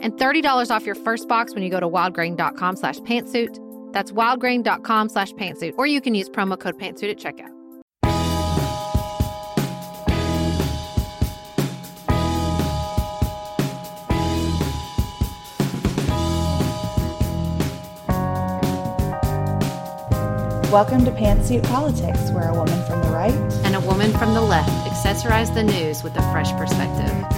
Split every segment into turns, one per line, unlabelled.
and $30 off your first box when you go to wildgrain.com slash pantsuit. That's wildgrain.com slash pantsuit, or you can use promo code pantsuit at checkout.
Welcome to Pantsuit Politics, where a woman from the right
And a woman from the left accessorize the news with a fresh perspective.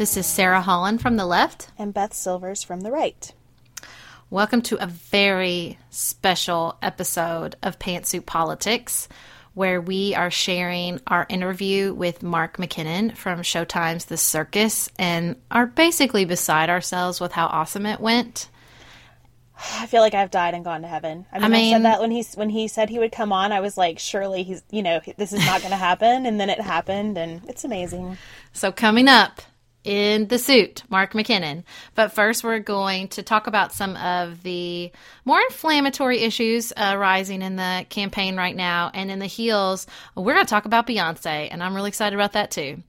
This is Sarah Holland from the left.
and Beth Silvers from the right.
Welcome to a very special episode of Pantsuit Politics, where we are sharing our interview with Mark McKinnon from Showtime's The Circus and are basically beside ourselves with how awesome it went.
I feel like I've died and gone to heaven. I mean, I,
mean-
said that when he when he said he would come on, I was like, surely he's you know this is not going to happen, and then it happened, and it's amazing.
So, coming up in the suit, Mark McKinnon. But first, we're going to talk about some of the more inflammatory issues uh, rising in the campaign right now. And in the heels, we're going to talk about Beyonce, and I'm really excited about that too.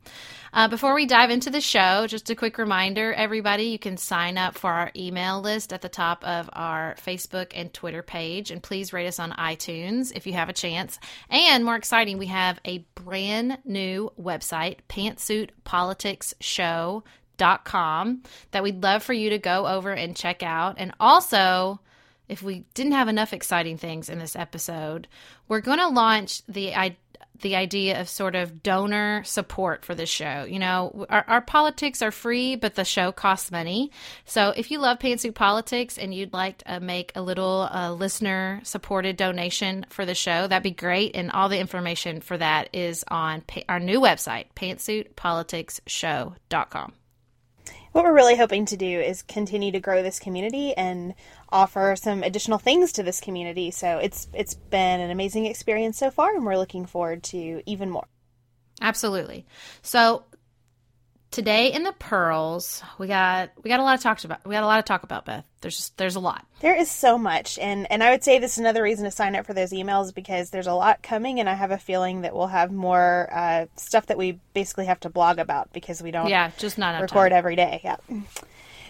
Uh, before we dive into the show, just a quick reminder everybody, you can sign up for our email list at the top of our Facebook and Twitter page. And please rate us on iTunes if you have a chance. And more exciting, we have a brand new website, pantsuitpoliticsshow.com, that we'd love for you to go over and check out. And also, if we didn't have enough exciting things in this episode, we're going to launch the the idea of sort of donor support for the show. You know, our, our politics are free, but the show costs money. So if you love Pantsuit Politics and you'd like to make a little uh, listener supported donation for the show, that'd be great. And all the information for that is on pa- our new website, pantsuitpoliticsshow.com.
What we're really hoping to do is continue to grow this community and offer some additional things to this community. So it's it's been an amazing experience so far, and we're looking forward to even more.
Absolutely. So today in the pearls, we got we got a lot of talk about. We got a lot to talk about, Beth. There's just there's a lot.
There is so much, and and I would say this is another reason to sign up for those emails because there's a lot coming, and I have a feeling that we'll have more uh, stuff that we basically have to blog about because we don't
Yeah, just not
record
time.
every day. Yeah.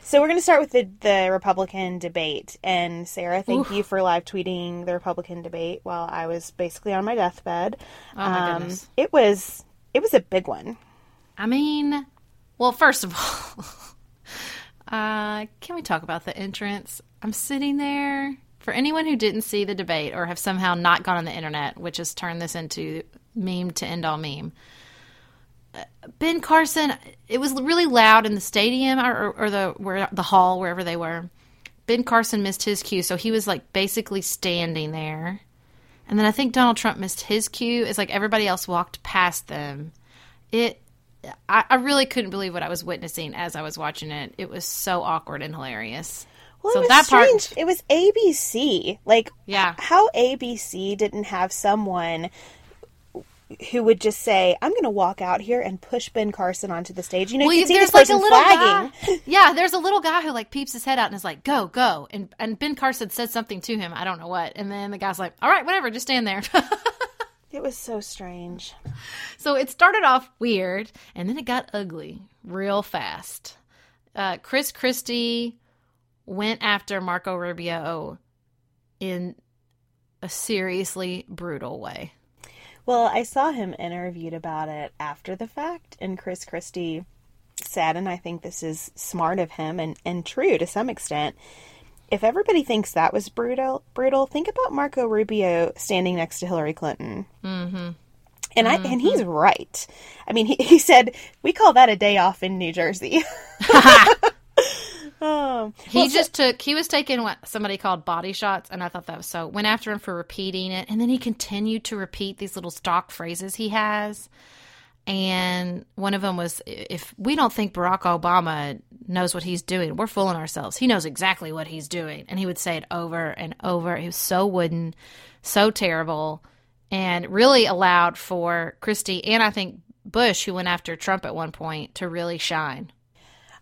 So we're going to start with the the Republican debate, and Sarah, thank you for live tweeting the Republican debate while I was basically on my deathbed.
Oh my
Um,
goodness.
It was it was a big one.
I mean, well, first of all, Uh, can we talk about the entrance? I'm sitting there. For anyone who didn't see the debate or have somehow not gone on the internet, which has turned this into meme to end all meme, Ben Carson. It was really loud in the stadium or, or the where the hall wherever they were. Ben Carson missed his cue, so he was like basically standing there. And then I think Donald Trump missed his cue. It's like everybody else walked past them. It I, I, really couldn't believe what I was witnessing as I was watching it. It was so awkward and hilarious.
Well, so it was that strange. Part, it was ABC. Like,
yeah,
how ABC didn't have someone who would just say, "I'm going to walk out here and push Ben Carson onto the stage." You know, well, you there's like a little flagging.
guy. Yeah, there's a little guy who like peeps his head out and is like, "Go, go!" And and Ben Carson said something to him. I don't know what. And then the guy's like, "All right, whatever, just stand there."
It was so strange.
So it started off weird and then it got ugly real fast. Uh, Chris Christie went after Marco Rubio in a seriously brutal way.
Well, I saw him interviewed about it after the fact, and Chris Christie said, and I think this is smart of him and, and true to some extent, if everybody thinks that was brutal, brutal, think about Marco Rubio standing next to Hillary Clinton.
Mm-hmm.
And I and he's right. I mean, he, he said we call that a day off in New Jersey.
oh, he well, just so, took. He was taking what somebody called body shots, and I thought that was so. Went after him for repeating it, and then he continued to repeat these little stock phrases he has and one of them was if we don't think Barack Obama knows what he's doing, we're fooling ourselves. He knows exactly what he's doing. And he would say it over and over. He was so wooden, so terrible, and really allowed for Christie and I think Bush, who went after Trump at one point, to really shine.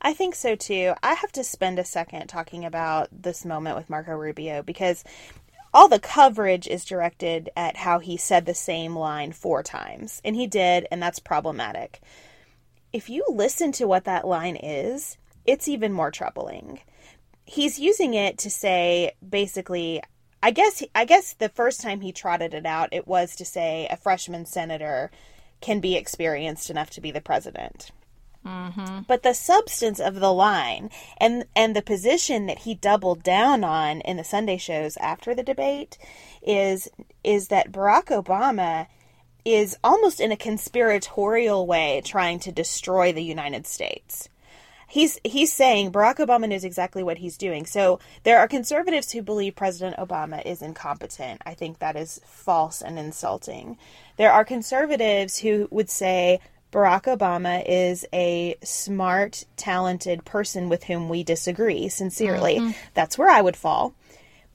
I think so too. I have to spend a second talking about this moment with Marco Rubio because all the coverage is directed at how he said the same line four times. And he did, and that's problematic. If you listen to what that line is, it's even more troubling. He's using it to say basically I guess I guess the first time he trotted it out it was to say a freshman senator can be experienced enough to be the president.
Mm-hmm.
But the substance of the line and and the position that he doubled down on in the Sunday shows after the debate is is that Barack Obama is almost in a conspiratorial way trying to destroy the United States. He's he's saying Barack Obama knows exactly what he's doing. So there are conservatives who believe President Obama is incompetent. I think that is false and insulting. There are conservatives who would say Barack Obama is a smart, talented person with whom we disagree, sincerely. Mm-hmm. That's where I would fall.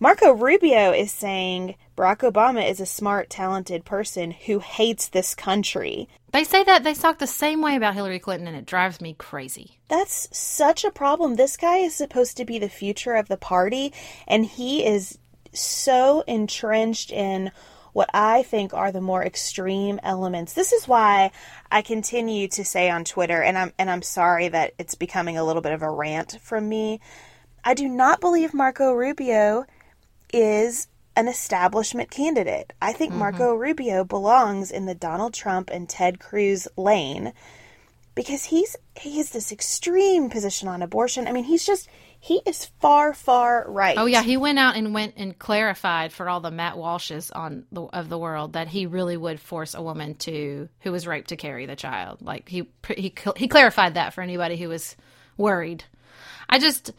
Marco Rubio is saying Barack Obama is a smart, talented person who hates this country.
They say that they talk the same way about Hillary Clinton, and it drives me crazy.
That's such a problem. This guy is supposed to be the future of the party, and he is so entrenched in what I think are the more extreme elements. This is why I continue to say on Twitter, and I'm and I'm sorry that it's becoming a little bit of a rant from me. I do not believe Marco Rubio is an establishment candidate. I think mm-hmm. Marco Rubio belongs in the Donald Trump and Ted Cruz lane because he's he has this extreme position on abortion. I mean, he's just he is far, far right.
Oh yeah, he went out and went and clarified for all the Matt Walshes on the, of the world that he really would force a woman to who was raped to carry the child. Like he he he clarified that for anybody who was worried. I just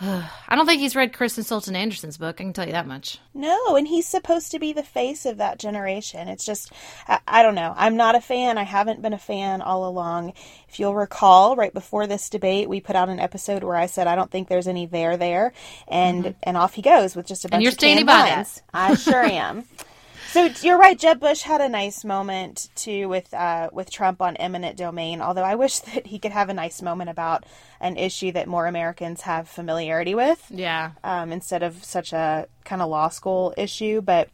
I don't think he's read Kristen Soltis Anderson's book. I can tell you that much.
No, and he's supposed to be the face of that generation. It's just, I, I, don't know. I'm not a fan. I haven't been a fan all along. If you'll recall, right before this debate, we put out an episode where I said I don't think there's any there there, and mm-hmm. and off he goes with just a bunch
and you're
of
standing by
lines. That. I sure am. So you're right. Jeb Bush had a nice moment too with uh, with Trump on eminent domain. Although I wish that he could have a nice moment about an issue that more Americans have familiarity with.
Yeah.
Um, instead of such a kind of law school issue, but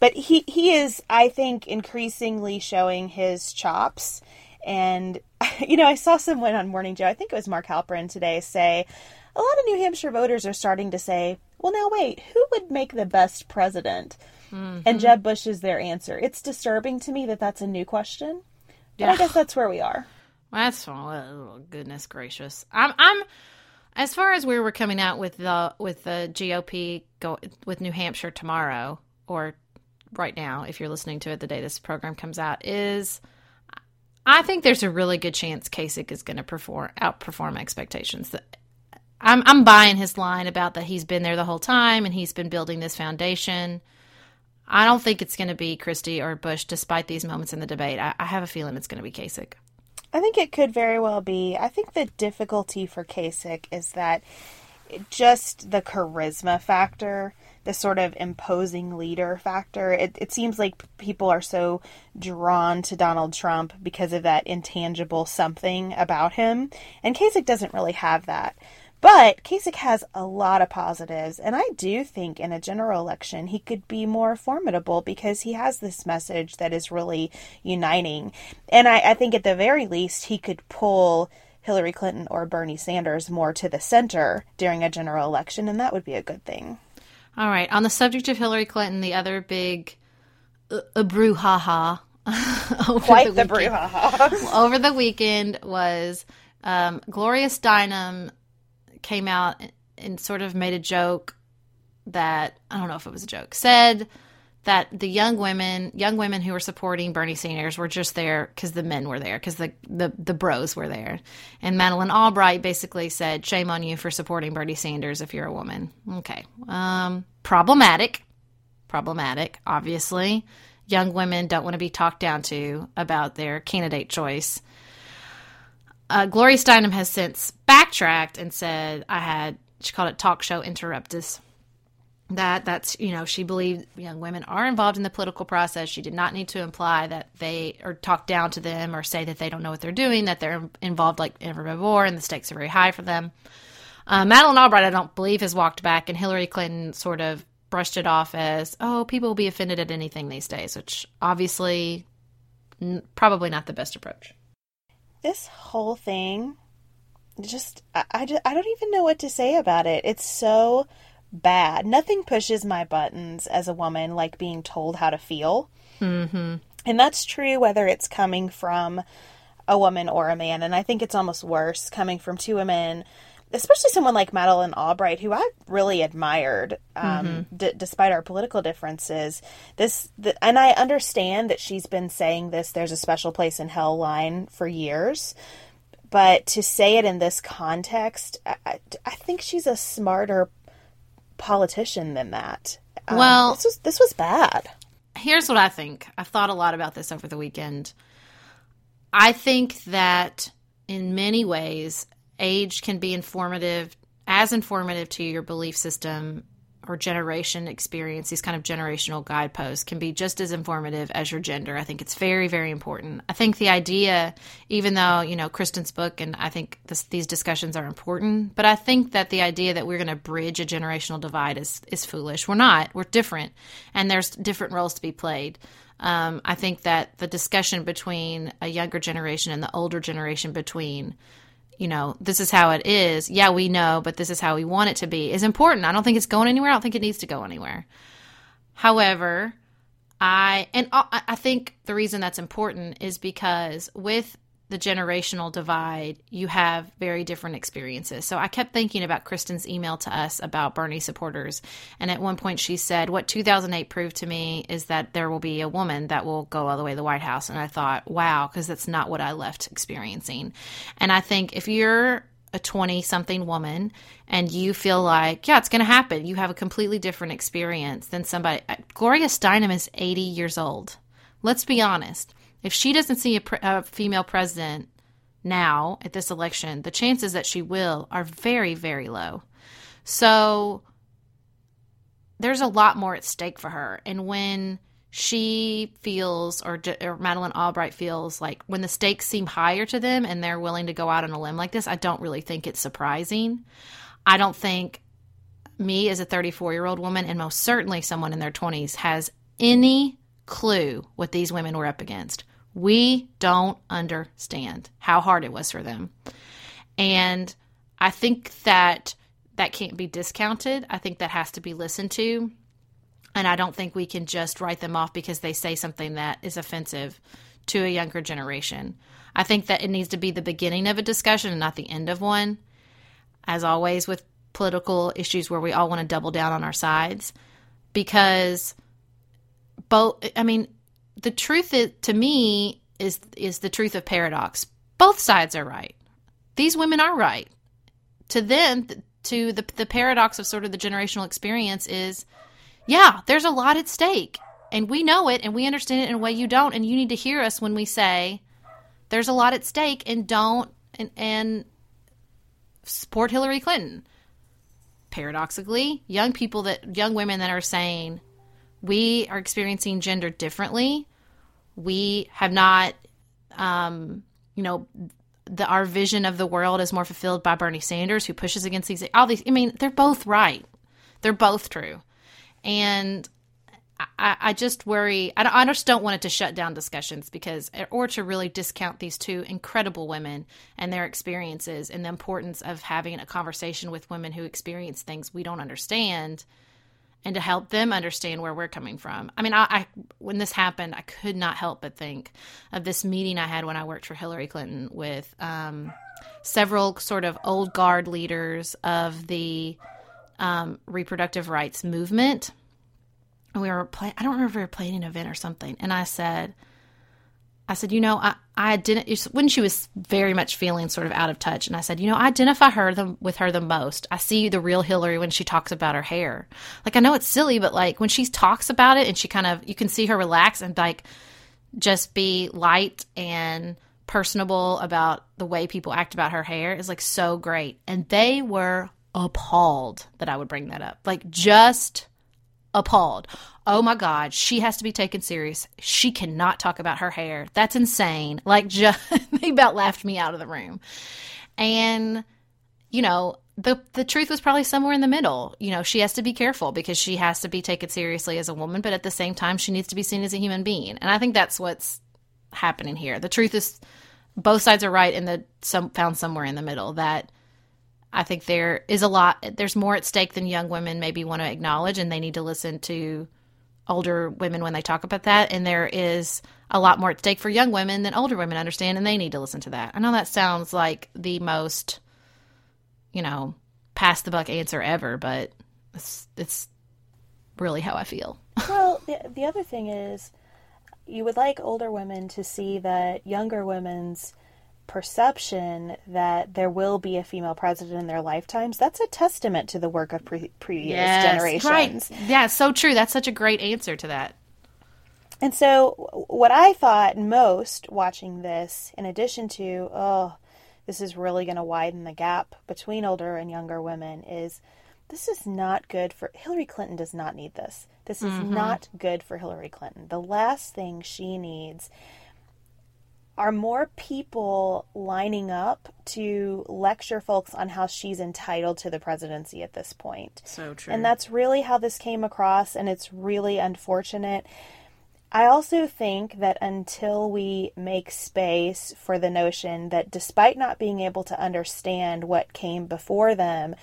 but he he is I think increasingly showing his chops. And you know, I saw someone on Morning Joe. I think it was Mark Halperin today say a lot of New Hampshire voters are starting to say, "Well, now wait, who would make the best president?" Mm-hmm. And Jeb Bush is their answer. It's disturbing to me that that's a new question. But yeah. I guess that's where we are.
Well, that's oh, goodness gracious. I'm I'm As far as where we're coming out with the with the GOP go with New Hampshire tomorrow or right now, if you're listening to it the day this program comes out, is I think there's a really good chance Kasich is going to perform outperform expectations. I'm I'm buying his line about that he's been there the whole time and he's been building this foundation. I don't think it's going to be Christie or Bush, despite these moments in the debate. I, I have a feeling it's going to be Kasich.
I think it could very well be. I think the difficulty for Kasich is that just the charisma factor, the sort of imposing leader factor. It, it seems like people are so drawn to Donald Trump because of that intangible something about him. And Kasich doesn't really have that. But Kasich has a lot of positives, and I do think in a general election he could be more formidable because he has this message that is really uniting. And I, I think at the very least he could pull Hillary Clinton or Bernie Sanders more to the center during a general election, and that would be a good thing.
All right. On the subject of Hillary Clinton, the other big uh, uh brouhaha
quite the, the brouhaha
over the weekend was um, Gloria Steinem came out and sort of made a joke that I don't know if it was a joke said that the young women young women who were supporting Bernie Sanders were just there because the men were there because the, the the bros were there. And Madeleine Albright basically said shame on you for supporting Bernie Sanders if you're a woman. Okay um, problematic problematic obviously. Young women don't want to be talked down to about their candidate choice uh, Gloria Steinem has since backtracked and said I had she called it talk show interruptus. That that's you know she believed young women are involved in the political process. She did not need to imply that they or talk down to them or say that they don't know what they're doing. That they're involved like ever before and the stakes are very high for them. Uh, Albright, I don't believe, has walked back, and Hillary Clinton sort of brushed it off as, "Oh, people will be offended at anything these days," which obviously n- probably not the best approach
this whole thing just I, I, just, I don't even know what to say about it. It's so bad. Nothing pushes my buttons as a woman like being told how to feel.
Mm-hmm.
And that's true whether it's coming from a woman or a man. And I think it's almost worse coming from two women especially someone like Madeleine Albright, who I really admired, um, mm-hmm. d- despite our political differences. This, and I understand that she's been saying this. There's a special place in hell line for years, but to say it in this context, I, I think she's a smarter politician than that.
Um, well,
this was this was bad.
Here's what I think. I've thought a lot about this over the weekend. I think that in many ways, age can be informative, as informative to your belief system or generation experience, these kind of generational guideposts can be just as informative as your gender. I think it's very, very important. I think the idea, even though, you know, Kristen's book and I think this, these discussions are important, but I think that the idea that we're going to bridge a generational divide is, is foolish. We're not. We're different. And there's different roles to be played. Um, I think that the discussion between a younger generation and the older generation between you know, this is how it is. Yeah, we know, but this is how we want it to be is important. I don't think it's going anywhere. I don't think it needs to go anywhere. However, I and I think the reason that's important is because with the generational divide, you have very different experiences. So I kept thinking about Kristen's email to us about Bernie supporters. And at one point she said, What 2008 proved to me is that there will be a woman that will go all the way to the White House. And I thought, wow, because that's not what I left experiencing. And I think if you're a 20 something woman and you feel like, yeah, it's going to happen, you have a completely different experience than somebody. Gloria Steinem is 80 years old. Let's be honest if she doesn't see a, pre- a female president now at this election, the chances that she will are very, very low. So there's a lot more at stake for her. And when she feels, or, or Madeleine Albright feels like when the stakes seem higher to them and they're willing to go out on a limb like this, I don't really think it's surprising. I don't think me as a 34 year old woman, and most certainly someone in their 20s, has any clue what these women were up against. We don't understand how hard it was for them. And I think that that can't be discounted. I think that has to be listened to. And I don't think we can just write them off because they say something that is offensive to a younger generation. I think that it needs to be the beginning of a discussion and not the end of one. as always with political issues where we all want to double down on our sides because both I mean the truth is, to me is is the truth of paradox. Both sides are right. These women are right. To them to the the paradox of sort of the generational experience is yeah, there's a lot at stake and we know it and we understand it in a way you don't and you need to hear us when we say there's a lot at stake and don't and, and support Hillary Clinton. Paradoxically, young people that young women that are saying we are experiencing gender differently. We have not, um, you know, the, our vision of the world is more fulfilled by Bernie Sanders, who pushes against these. All these. I mean, they're both right. They're both true, and I, I just worry. I, I just don't want it to shut down discussions because, or to really discount these two incredible women and their experiences and the importance of having a conversation with women who experience things we don't understand and to help them understand where we're coming from. I mean, I, I, when this happened, I could not help but think of this meeting I had when I worked for Hillary Clinton with um, several sort of old guard leaders of the um, reproductive rights movement we were playing, I don't remember if we were playing an event or something. And I said, I said, you know, I, I didn't, when she was very much feeling sort of out of touch. And I said, you know, I identify her the, with her the most. I see the real Hillary when she talks about her hair. Like, I know it's silly, but like when she talks about it and she kind of, you can see her relax and like just be light and personable about the way people act about her hair is like so great. And they were appalled that I would bring that up. Like, just appalled. Oh my God, she has to be taken serious. She cannot talk about her hair. That's insane. Like, just, they about laughed me out of the room. And, you know, the the truth was probably somewhere in the middle. You know, she has to be careful because she has to be taken seriously as a woman, but at the same time, she needs to be seen as a human being. And I think that's what's happening here. The truth is, both sides are right, and the some found somewhere in the middle that I think there is a lot, there's more at stake than young women maybe want to acknowledge, and they need to listen to older women when they talk about that. And there is a lot more at stake for young women than older women understand, and they need to listen to that. I know that sounds like the most, you know, pass the buck answer ever, but it's, it's really how I feel.
well, the, the other thing is, you would like older women to see that younger women's perception that there will be a female president in their lifetimes, that's a testament to the work of pre- previous yes, generations. Right.
Yeah, so true. That's such a great answer to that.
And so, what I thought most watching this, in addition to, oh, this is really going to widen the gap between older and younger women, is this is not good for Hillary Clinton does not need this. This is mm-hmm. not good for Hillary Clinton. The last thing she needs are more people lining up to lecture folks on how she's entitled to the presidency at this point.
So true.
And that's really how this came across, and it's really unfortunate. I also think that until we make space for the notion that despite not being able to understand what came before them,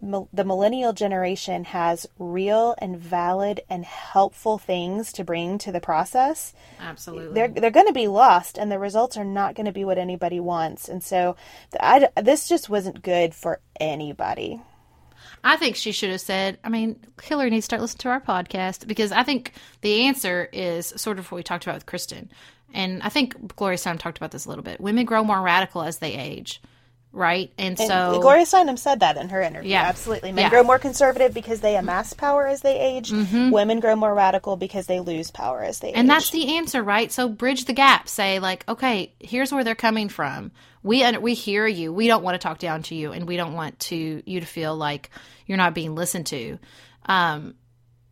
the millennial generation has real and valid and helpful things to bring to the process,
absolutely,
they're they're going to be lost, and the results are not going to be what anybody wants. And so, I, this just wasn't good for anybody.
I think she should have said, I mean, Hillary needs to start listening to our podcast because I think the answer is sort of what we talked about with Kristen. And I think Gloria Steinem talked about this a little bit. Women grow more radical as they age right? And, and so
Gloria Steinem said that in her interview. Yeah, absolutely. Men yeah. grow more conservative because they amass power as they age. Mm-hmm. Women grow more radical because they lose power as they
and age. And that's the answer, right? So bridge the gap. Say like, okay, here's where they're coming from. We we hear you. We don't want to talk down to you, and we don't want to you to feel like you're not being listened to. Um,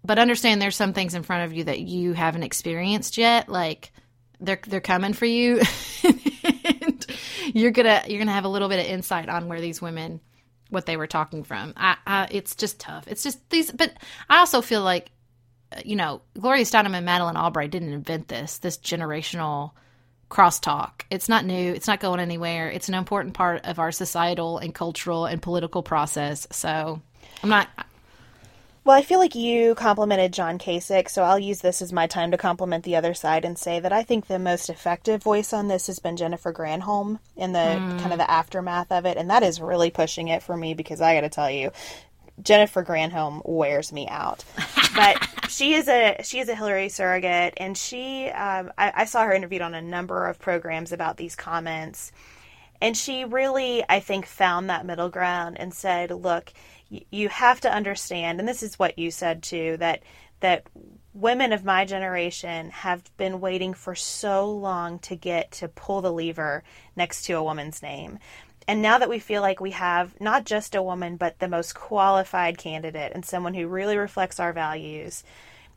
but understand there's some things in front of you that you haven't experienced yet. Like they're they're coming for you. you're gonna you're gonna have a little bit of insight on where these women what they were talking from. I, I it's just tough. It's just these, but I also feel like uh, you know Gloria Steinem and Madeleine Albright didn't invent this this generational crosstalk. It's not new. It's not going anywhere. It's an important part of our societal and cultural and political process. So I'm not.
Well, I feel like you complimented John Kasich, so I'll use this as my time to compliment the other side and say that I think the most effective voice on this has been Jennifer Granholm in the mm. kind of the aftermath of it, and that is really pushing it for me because I got to tell you, Jennifer Granholm wears me out. But she is a she is a Hillary surrogate, and she um, I, I saw her interviewed on a number of programs about these comments, and she really I think found that middle ground and said, look, you have to understand, and this is what you said too that that women of my generation have been waiting for so long to get to pull the lever next to a woman's name and now that we feel like we have not just a woman, but the most qualified candidate and someone who really reflects our values,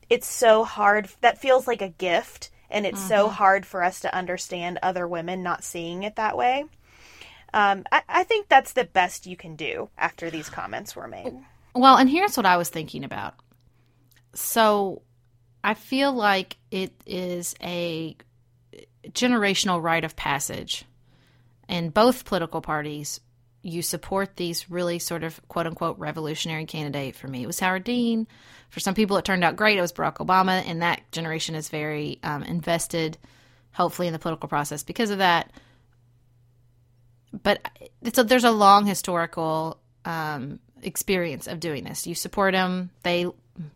it's so hard. That feels like a gift. And it's mm-hmm. so hard for us to understand other women not seeing it that way. Um, I, I think that's the best you can do after these comments were made.
Well, and here's what I was thinking about. So I feel like it is a generational rite of passage in both political parties, you support these really sort of quote unquote revolutionary candidate. For me, it was Howard Dean. For some people, it turned out great. It was Barack Obama, and that generation is very um, invested, hopefully, in the political process because of that. But a, there's a long historical um, experience of doing this. You support them, they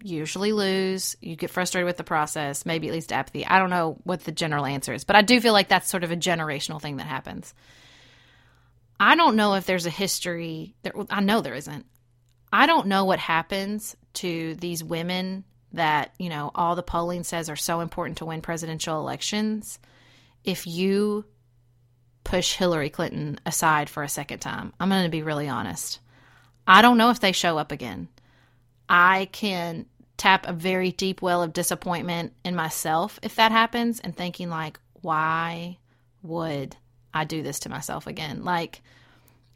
usually lose. You get frustrated with the process, maybe at least apathy. I don't know what the general answer is, but I do feel like that's sort of a generational thing that happens. I don't know if there's a history. There, I know there isn't. I don't know what happens to these women that, you know, all the polling says are so important to win presidential elections if you push Hillary Clinton aside for a second time. I'm going to be really honest. I don't know if they show up again. I can tap a very deep well of disappointment in myself if that happens and thinking like why would I do this to myself again. Like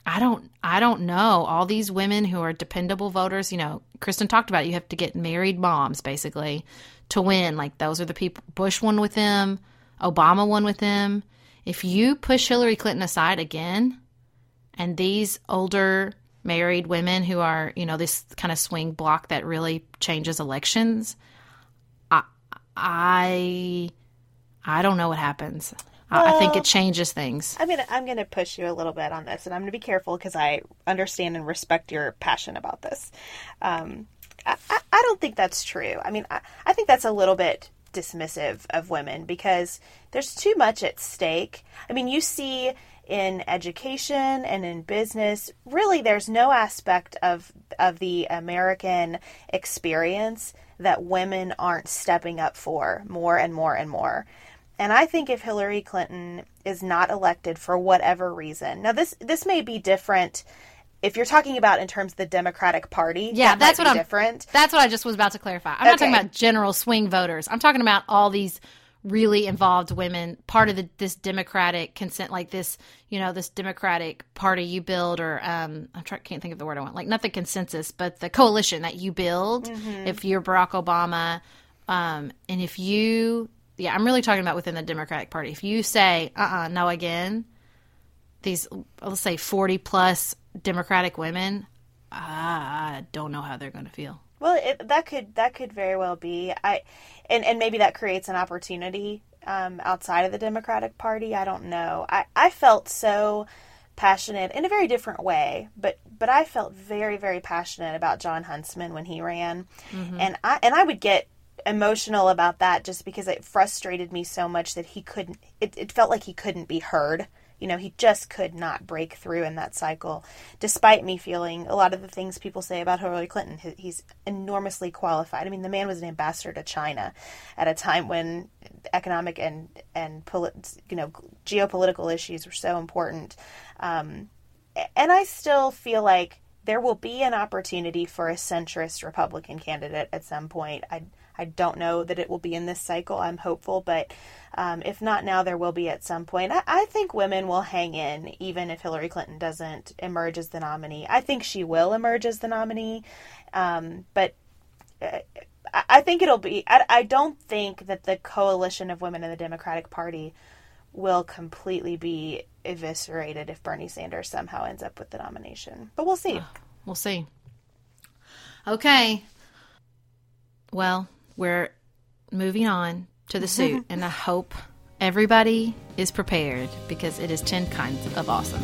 I don't I don't know. All these women who are dependable voters, you know, Kristen talked about it, you have to get married moms basically to win. Like those are the people Bush won with them, Obama won with them. If you push Hillary Clinton aside again and these older married women who are, you know, this kind of swing block that really changes elections, I I I don't know what happens. Well, I think it changes things.
I'm gonna I'm gonna push you a little bit on this, and I'm gonna be careful because I understand and respect your passion about this. Um, I, I don't think that's true. I mean, I, I think that's a little bit dismissive of women because there's too much at stake. I mean, you see in education and in business, really, there's no aspect of of the American experience that women aren't stepping up for more and more and more. And I think if Hillary Clinton is not elected for whatever reason, now this this may be different if you're talking about in terms of the Democratic Party.
Yeah,
that
that's what I'm
different.
That's what I just was about to clarify. I'm okay. not talking about general swing voters. I'm talking about all these really involved women, part of the, this Democratic consent, like this, you know, this Democratic party you build, or um, I can't think of the word I want, like not the consensus, but the coalition that you build. Mm-hmm. If you're Barack Obama, um, and if you yeah, I'm really talking about within the Democratic Party. If you say, uh uh-uh, uh no again, these, let's say 40 plus Democratic women, I don't know how they're going to feel.
Well, it, that could that could very well be. I, and and maybe that creates an opportunity um, outside of the Democratic Party. I don't know. I I felt so passionate in a very different way, but but I felt very very passionate about Jon Huntsman when he ran, mm-hmm. and I and I would get emotional about that just because it frustrated me so much that he couldn't it, it felt like he couldn't be heard you know he just could not break through in that cycle despite me feeling a lot of the things people say about hillary clinton. He's enormously qualified. I mean the man was an ambassador to china at a time when economic and and you know geopolitical issues were so important. Um, and i still feel like there will be an opportunity for a centrist republican candidate at some point. I I don't know that it will be in this cycle. I'm hopeful, but um, if not now, there will be at some point. I, I, think women will hang in even if Hillary Clinton doesn't emerge as the nominee. I think she will emerge as the nominee, um, but. Uh, I think it'll be. I, I don't think that the coalition of women in the Democratic Party will completely be eviscerated if Bernie Sanders somehow ends up with the nomination. But we'll see.
We'll see. Okay. Well, we're moving on to the suit, mm-hmm. and I hope everybody is prepared because it is 10 kinds of awesome.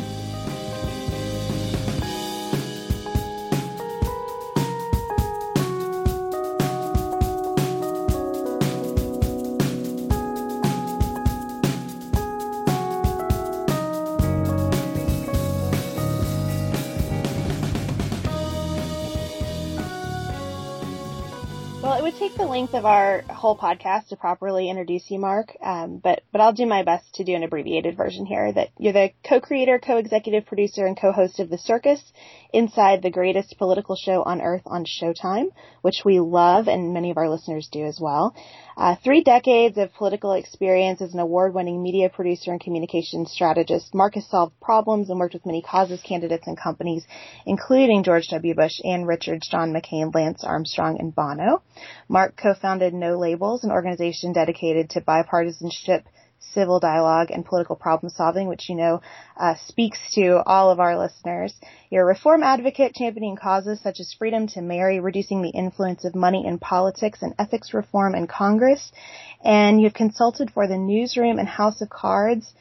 Length of our whole podcast to properly introduce you, Mark. Um, but but I'll do my best to do an abbreviated version here. That you're the co-creator, co-executive producer, and co-host of The Circus, inside the greatest political show on earth on Showtime, which we love, and many of our listeners do as well. Uh, three decades of political experience as an award-winning media producer and communications strategist, Mark has solved problems and worked with many causes, candidates, and companies, including George W. Bush, Ann Richards, John McCain, Lance Armstrong, and Bono. Mark co-founded No Labels, an organization dedicated to bipartisanship, civil dialogue, and political problem solving, which you know uh, speaks to all of our listeners. You're a reform advocate championing causes such as freedom to marry, reducing the influence of money in politics, and ethics reform in Congress. And you've consulted for the Newsroom and House of Cards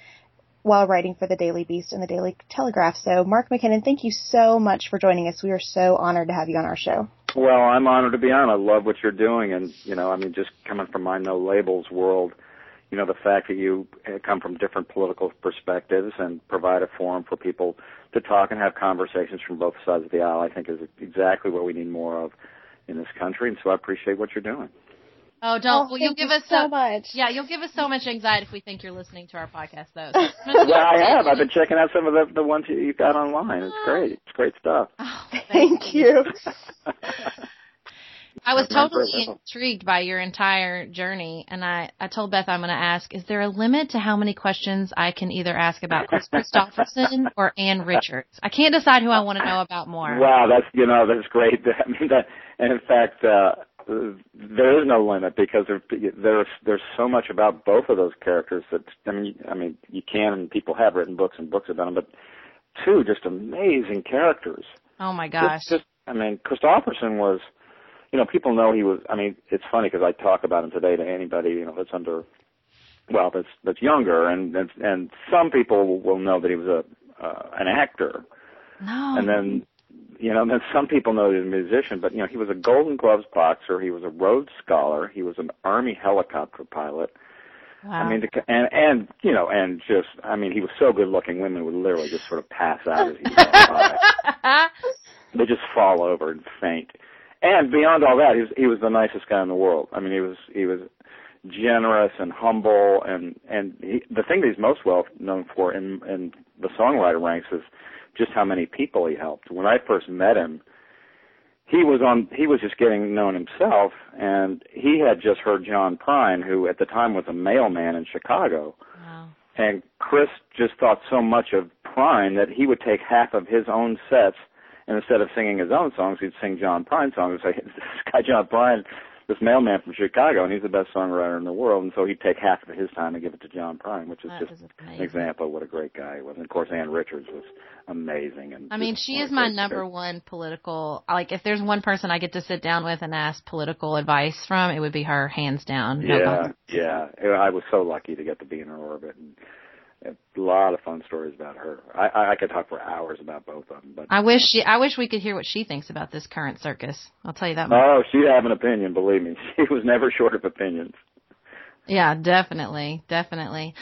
while writing for the Daily Beast and the Daily Telegraph. So, Mark McKinnon, thank you so much for joining us. We are so honored to have you on our show.
Well, I'm honored to be on. I love what you're doing, and you know, I mean, just coming from my no labels world, you know, the fact that you eh, come from different political perspectives and provide a forum for people to talk and have conversations from both sides of the aisle, I think is exactly what we need more of in this country. And so I appreciate what you're doing.
Oh, don't!
Oh,
well, you'll give
you
us
so much.
Yeah, you'll give us so much anxiety if we think you're listening to our podcast, though.
well, I have. I've been checking out some of the the ones you, you've got online. It's great. It's great stuff.
Oh,
Thank you.
I was totally intrigued by your entire journey, and I, I told Beth I'm going to ask, is there a limit to how many questions I can either ask about Kris Kristofferson or Ann Richards? I can't decide who I want to know about more.
Wow, that's you know that's great. I mean that, and in fact, uh, there is no limit because there, there's there's so much about both of those characters that I mean I mean you can and people have written books and books about them, but two just amazing characters.
Oh my gosh.
Just, just I mean, Kristofferson was, you know, people know he was. I mean, it's funny because I talk about him today to anybody you know that's under, well, that's that's younger, and and, and some people will know that he was a uh, an actor,
no.
and then you know, then some people know he's a musician, but you know, he was a Golden Gloves boxer. He was a Rhodes Scholar. He was an Army helicopter pilot.
wow.
I mean, the, and and you know, and just, I mean, he was so good looking. Women would literally just sort of pass out as he walked by. They just fall over and faint. And beyond all that, he was he was the nicest guy in the world. I mean, he was he was generous and humble, and and he, the thing that he's most well known for in in the songwriter ranks is just how many people he helped. When I first met him, he was on he was just getting known himself, and he had just heard John Prine, who at the time was a mailman in Chicago.
wow.
And Kris just thought so much of Prine that he would take half of his own sets, and instead of singing his own songs, he'd sing John Prine songs. Say, this guy John Prine, this mailman from Chicago, and he's the best songwriter in the world. And so he'd take half of his time and give it to John Prine, which is
That
just an example of what a great guy he was. And of course, Ann Richards was amazing. And
I mean, she is my number
character.
one political. Like, if there's one person I get to sit down with and ask political advice from, it would be her, hands down. No
Yeah,
comment.
yeah. I was so lucky to get to be in her orbit, and a lot of fun stories about her. I, I, could talk for hours about both of them, but
I wish she. I wish we could hear what she thinks about this current circus. I'll tell you that much.
oh, she'd have an opinion. Believe me, she was never short of opinions.
Yeah, definitely, definitely.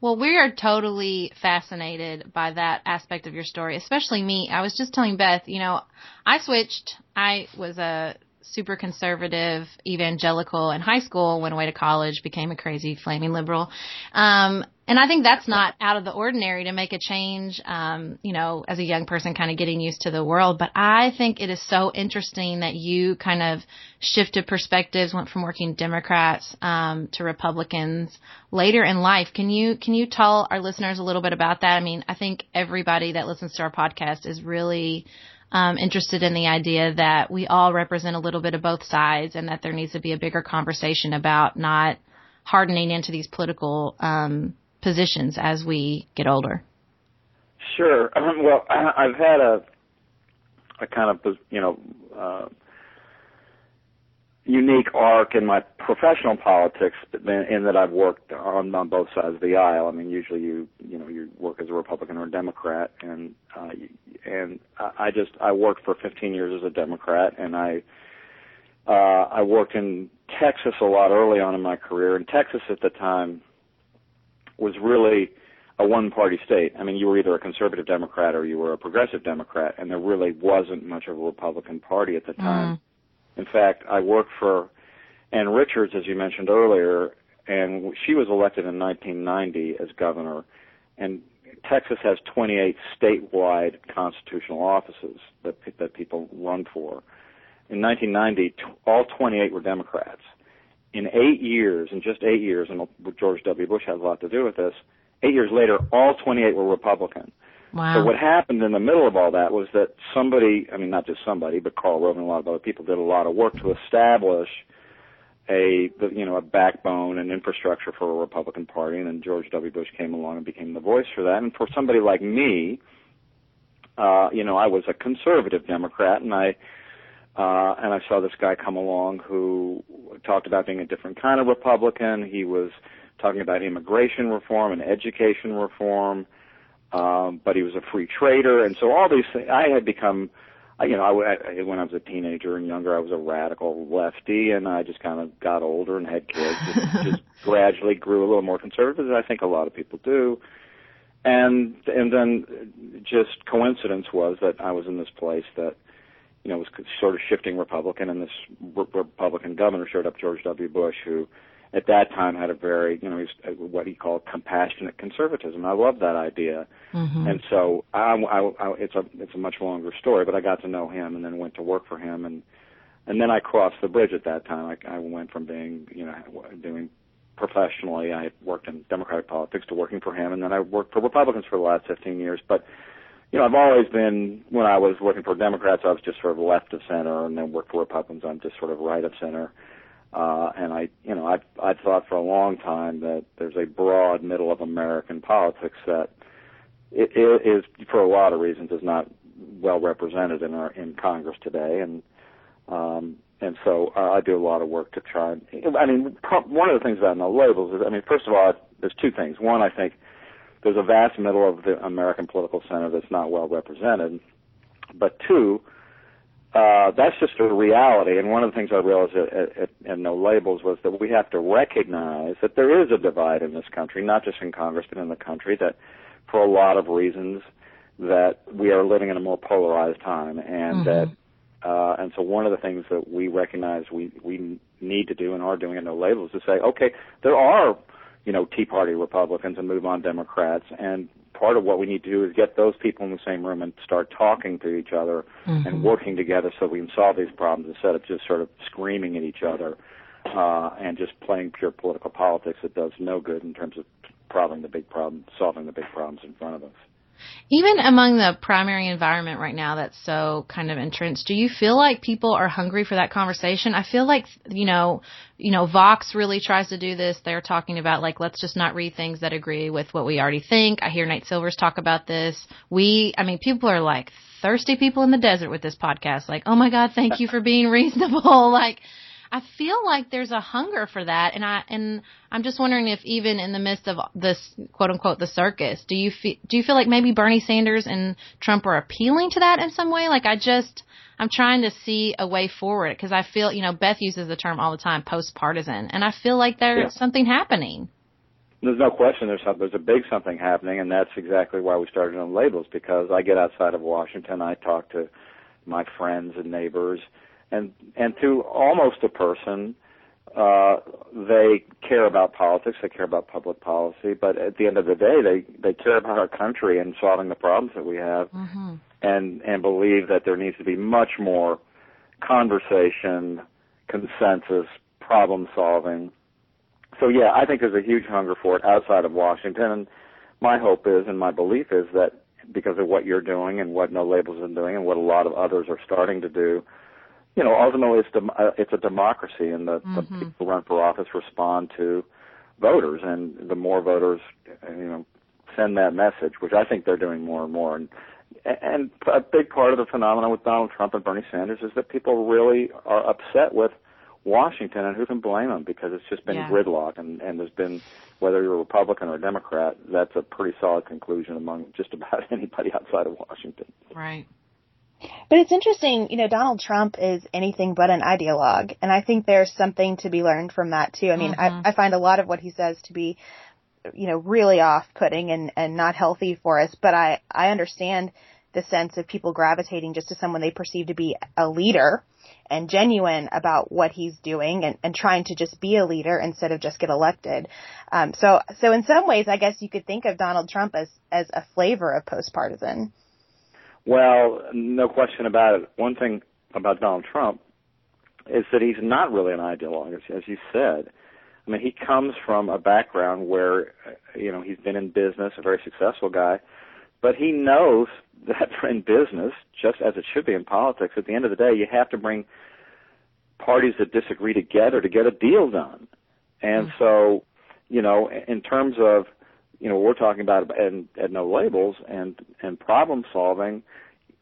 Well, we are totally fascinated by that aspect of your story, especially me. I was just telling Beth, you know, I switched. I was a super conservative evangelical in high school, went away to college, became a crazy flaming liberal. Um, and I think that's not out of the ordinary to make a change, um, you know, as a young person kind of getting used to the world. But I think it is so interesting that you kind of shifted perspectives, went from working Democrats, um, to Republicans later in life. Can you, can you tell our listeners a little bit about that? I mean, I think everybody that listens to our podcast is really, um, interested in the idea that we all represent a little bit of both sides and that there needs to be a bigger conversation about not hardening into these political um, positions as we get older.
Sure. Um, well, I, I've had a a kind of you know uh, unique arc in my professional politics in that I've worked on on both sides of the aisle. I mean, usually you you know you work as a Republican or a Democrat, and uh, and I just I worked for 15 years as a Democrat, and I uh, I worked in Texas a lot early on in my career. And Texas at the time was really a one-party state. I mean, you were either a conservative Democrat or you were a progressive Democrat, and there really wasn't much of a Republican Party at the time. Mm. In fact, I worked for Ann Richards, as you mentioned earlier, and she was elected in 1990 as governor. And Texas has 28 statewide constitutional offices that that people run for. In 1990, all 28 were Democrats. In eight years, in just eight years, and George W. Bush has a lot to do with this, eight years later, all 28 were Republican.
Wow.
So what happened in the middle of all that was that somebody, I mean, not just somebody, but Karl Rove and a lot of other people did a lot of work to establish a, you know, a backbone and infrastructure for a Republican Party, and then George W. Bush came along and became the voice for that. And for somebody like me, uh, you know, I was a conservative Democrat, and I, uh, and I saw this guy come along who talked about being a different kind of Republican. He was talking about immigration reform and education reform um, but he was a free trader, and so all these things. I had become, you know, I, I, when I was a teenager and younger, I was a radical lefty, and I just kind of got older and had kids, and just gradually grew a little more conservative, as I think a lot of people do. And and then just coincidence was that I was in this place that you know, was sort of shifting Republican, and this re- Republican governor showed up, George W. Bush, who at that time had a very, you know, he's uh, what he called compassionate conservatism. I love that idea, mm-hmm. and so I, I, I, it's a it's a much longer story, but I got to know him and then went to work for him, and and then I crossed the bridge at that time. I, I went from being, you know, doing professionally, I worked in Democratic politics to working for him, and then I worked for Republicans for the last 15 years, but you know, I've always been when I was working for Democrats, I was just sort of left of center, and then worked for Republicans, I'm just sort of right of center. Uh, and I, you know, I've, I've thought for a long time that there's a broad middle of American politics that it, it is, for a lot of reasons, is not well represented in our in Congress today, and um, and so uh, I do a lot of work to try. And, I mean, one of the things about no labels is, I mean, first of all, there's two things. One, I think there's a vast middle of the American political center that's not well represented, but two, uh, that's just a reality. And one of the things I realized at, at, at No Labels was that we have to recognize that there is a divide in this country, not just in Congress, but in the country, that for a lot of reasons that we are living in a more polarized time and mm-hmm. that uh, and so one of the things that we recognize we we need to do and are doing at No Labels is to say, okay, there are you know Tea Party Republicans and move on Democrats, and part of what we need to do is get those people in the same room and start talking to each other mm-hmm. and working together so we can solve these problems instead of just sort of screaming at each other uh, and just playing pure political politics that does no good in terms of solving the big problem, solving the big problems in front of us.
Even among the primary environment right now that's so kind of entrenched, do you feel like people are hungry for that conversation? I feel like, you know, you know, Vox really tries to do this. They're talking about like, let's just not read things that agree with what we already think. I hear Nate Silvers talk about this. We, I mean, people are like thirsty people in the desert with this podcast. Like, oh my God, thank you for being reasonable. like, I feel like there's a hunger for that, and I and I'm just wondering if even in the midst of this quote unquote the circus, do you feel do you feel like maybe Bernie Sanders and Trump are appealing to that in some way? Like I just I'm trying to see a way forward because I feel you know Beth uses the term all the time post partisan, and I feel like there's yeah. something happening.
There's no question there's some, there's a big something happening, and that's exactly why we started No Labels because I get outside of Washington, I talk to my friends and neighbors and and to almost a person, uh, they care about politics, they care about public policy, but at the end of the day, they they care about our country and solving the problems that we have, mm-hmm. and and believe that there needs to be much more conversation, consensus, problem solving. So yeah, I think there's a huge hunger for it outside of Washington, and my hope is and my belief is that because of what you're doing and what No Labels is doing and what a lot of others are starting to do, you know, ultimately it's dem- uh, it's a democracy, and the, mm-hmm. the people who run for office respond to voters, and the more voters, you know, send that message, which I think they're doing more and more. And and a big part of the phenomenon with Donald Trump and Bernie Sanders is that people really are upset with Washington, and who can blame them? Because it's just been
Yeah.
gridlock, and and there's been whether you're a Republican or a Democrat, that's a pretty solid conclusion among just about anybody outside of Washington.
Right.
But it's interesting, you know, Donald Trump is anything but an ideologue, and I think there's something to be learned from that too. I mean, I, I find a lot of what he says to be, you know, really off-putting and and not healthy for us. But I I understand the sense of people gravitating just to someone they perceive to be a leader and genuine about what he's doing and, and trying to just be a leader instead of just get elected. Um, so so in some ways, I guess you could think of Donald Trump as as a flavor of postpartisan.
Well, no question about it. One thing about Donald Trump is that he's not really an ideologue, as, you said. I mean, he comes from a background where, uh, you know, he's been in business, a very successful guy, but he knows that in business, just as it should be in politics, at the end of the day, you have to bring parties that disagree together to get a deal done. And so, you know, in terms of, you know, we're talking about and, and no labels and and problem solving.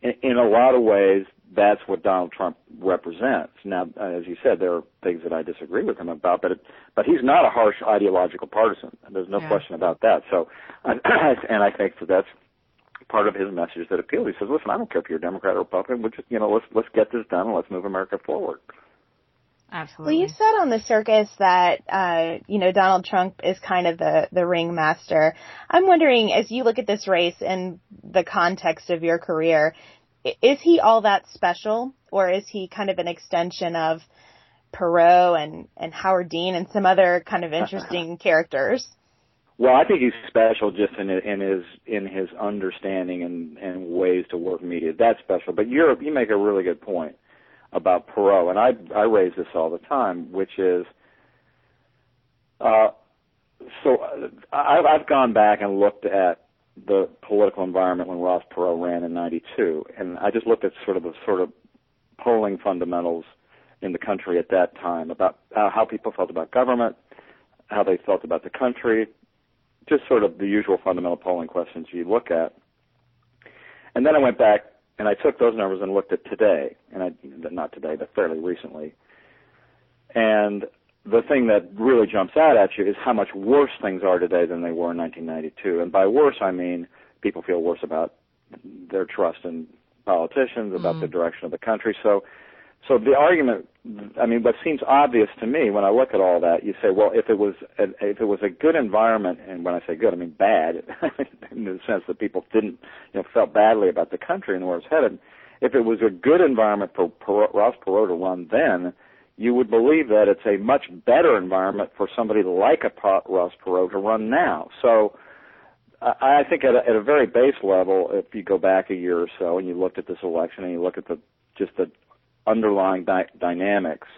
In, in a lot of ways, that's what Donald Trump represents. Now, as you said, there are things that I disagree with him about, but it, but he's not a harsh ideological partisan. There's no
Yeah.
question about that. So, and I think that that's part of his message that appeals. He says, "Listen, I don't care if you're a Democrat or Republican. We just, you know, let's let's get this done and let's move America forward."
Absolutely.
Well, you said on the circus that uh, you know Donald Trump is kind of the the ringmaster. I'm wondering, as you look at this race in the context of your career, is he all that special, or is he kind of an extension of Perot and and Howard Dean and some other kind of interesting characters?
Well, I think he's special just in in his in his understanding and and ways to work media. That's special. But you're you make a really good point about Perot, and I I raise this all the time, which is, uh, so I've I've gone back and looked at the political environment when Ross Perot ran in '92, and I just looked at sort of the sort of polling fundamentals in the country at that time about uh, how people felt about government, how they felt about the country, just sort of the usual fundamental polling questions you look at. And then I went back and I took those numbers and looked at today, and I not today, but fairly recently. And the thing that really jumps out at you is how much worse things are today than they were in 1992. And by worse, I mean people feel worse about their trust in politicians, about mm-hmm. the direction of the country. So, so the argument, I mean, what seems obvious to me when I look at all that, you say, well, if it was a, if it was a good environment, and when I say good, I mean bad, in the sense that people didn't, you know, felt badly about the country and where it's headed. If it was a good environment for Perot, Ross Perot to run then, you would believe that it's a much better environment for somebody like a Pa- Ross Perot to run now. So. I I think at a, at a very base level, if you go back a year or so and you looked at this election and you look at the just the underlying dy- dynamics,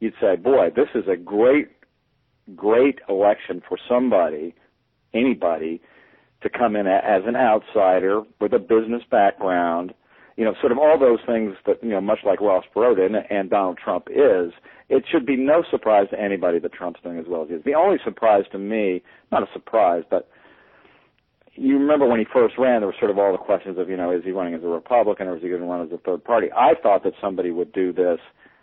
you'd say, boy, this is a great, great election for somebody, anybody, to come in as an outsider with a business background, you know, sort of all those things that, you know, much like Ross Perot and, and Donald Trump is, it should be no surprise to anybody that Trump's doing as well as he is. The only surprise to me, not a surprise, but you remember when he first ran, there were sort of all the questions of, you know, is he running as a Republican or is he going to run as a third party? I thought that somebody would do this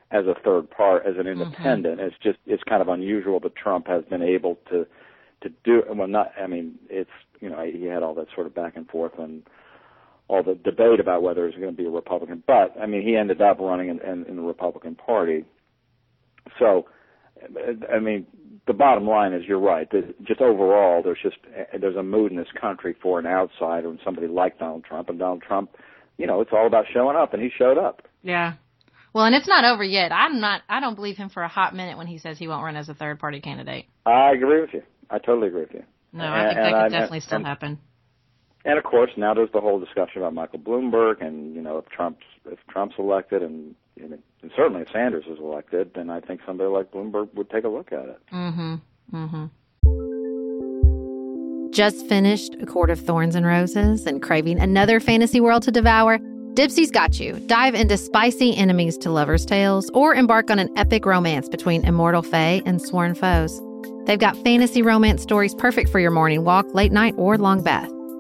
as a third part, as an mm-hmm. independent. It's just, it's kind of unusual that Trump has been able to, to do, well, not, I mean, it's, you know, he had all that sort of back and forth and all the debate about whether he was going to be a Republican, but, I mean, he ended up running in, in, in the Republican Party. So, I mean, the bottom line is you're right. that Just overall, there's just there's a mood in this country for an outsider and somebody like Donald Trump. And Donald Trump, you know, it's all about showing up, and he showed up.
Yeah. Well, and it's not over yet. I'm not. I don't believe him for a hot minute when he says he won't run as a third party candidate.
I agree with you. I totally agree with you.
No, I think that
and
could
I-
definitely still
and-
happen.
And of course, now there's the whole discussion about Michael Bloomberg, and you know, if Trump's if Trump's elected, and, and certainly if Sanders is elected, then I think somebody like Bloomberg would take a look at it.
Mm-hmm. Mm-hmm.
Just finished A Court of Thorns and Roses and craving another fantasy world to devour? Dipsea's got you. Dive into spicy enemies to lovers' tales or embark on an epic romance between immortal fae and sworn foes. They've got fantasy romance stories perfect for your morning walk, late night, or long bath.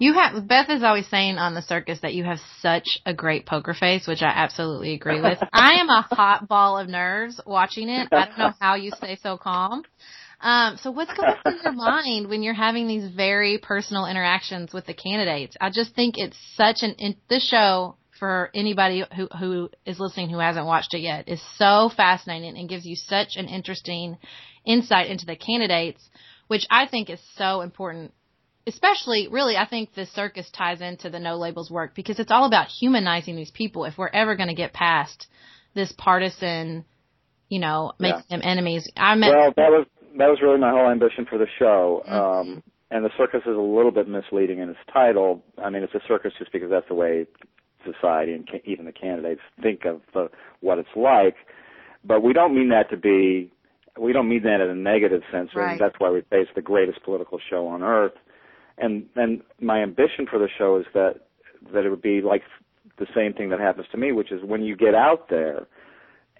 You have Beth is always saying on the circus that you have such a great poker face, which I absolutely agree with. I am a hot ball of nerves watching it. I don't know how you stay so calm. Um, so what's going through your mind when you're having these very personal interactions with the candidates? I just think it's such an in, this show for anybody who who is listening who hasn't watched it yet is so fascinating and gives you such an interesting insight into the candidates, which I think is so important especially really I think the circus ties into the no labels work because it's all about humanizing these people if we're ever going to get past this partisan, you know, making yeah. them enemies. I meant
Well, that was that was really my whole ambition for the show. Mm-hmm. Um and the circus is a little bit misleading in its title. I mean, it's a circus just because that's the way society and ca- even the candidates think of uh, what it's like. But we don't mean that to be we don't mean that in a negative sense.
Right.
That's why we it's the greatest political show on earth and and my ambition for the show is that that it would be like the same thing that happens to me, which is when you get out there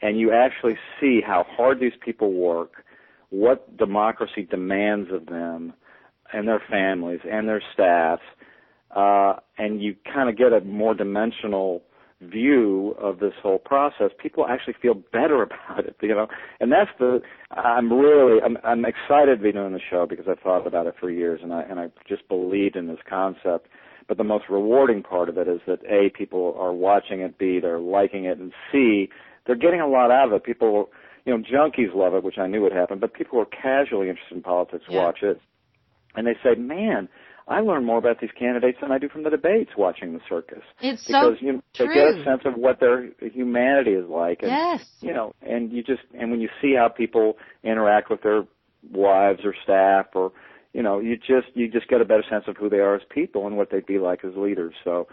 and you actually see how hard these people work, what democracy demands of them and their families and their staffs, uh, and you kind of get a more dimensional view of this whole process, people actually feel better about it, you know. And that's the I'm really I'm I'm excited to be doing the show because I've thought about it for years and I and I just believed in this concept. But the most rewarding part of it is that A, people are watching it, B, they're liking it, and C, they're getting a lot out of it. People you know, junkies love it, which I knew would happen, but people who are casually interested in politics
yeah.
watch it and they say, Man, I learn more about these candidates than I do from the debates watching the circus.
It's
because
so
you
true.
they get a sense of what their humanity is like. And,
Yes.
You know, and you just and when you see how people interact with their wives or staff or you know, you just you just get a better sense of who they are as people and what they'd be like as leaders. So,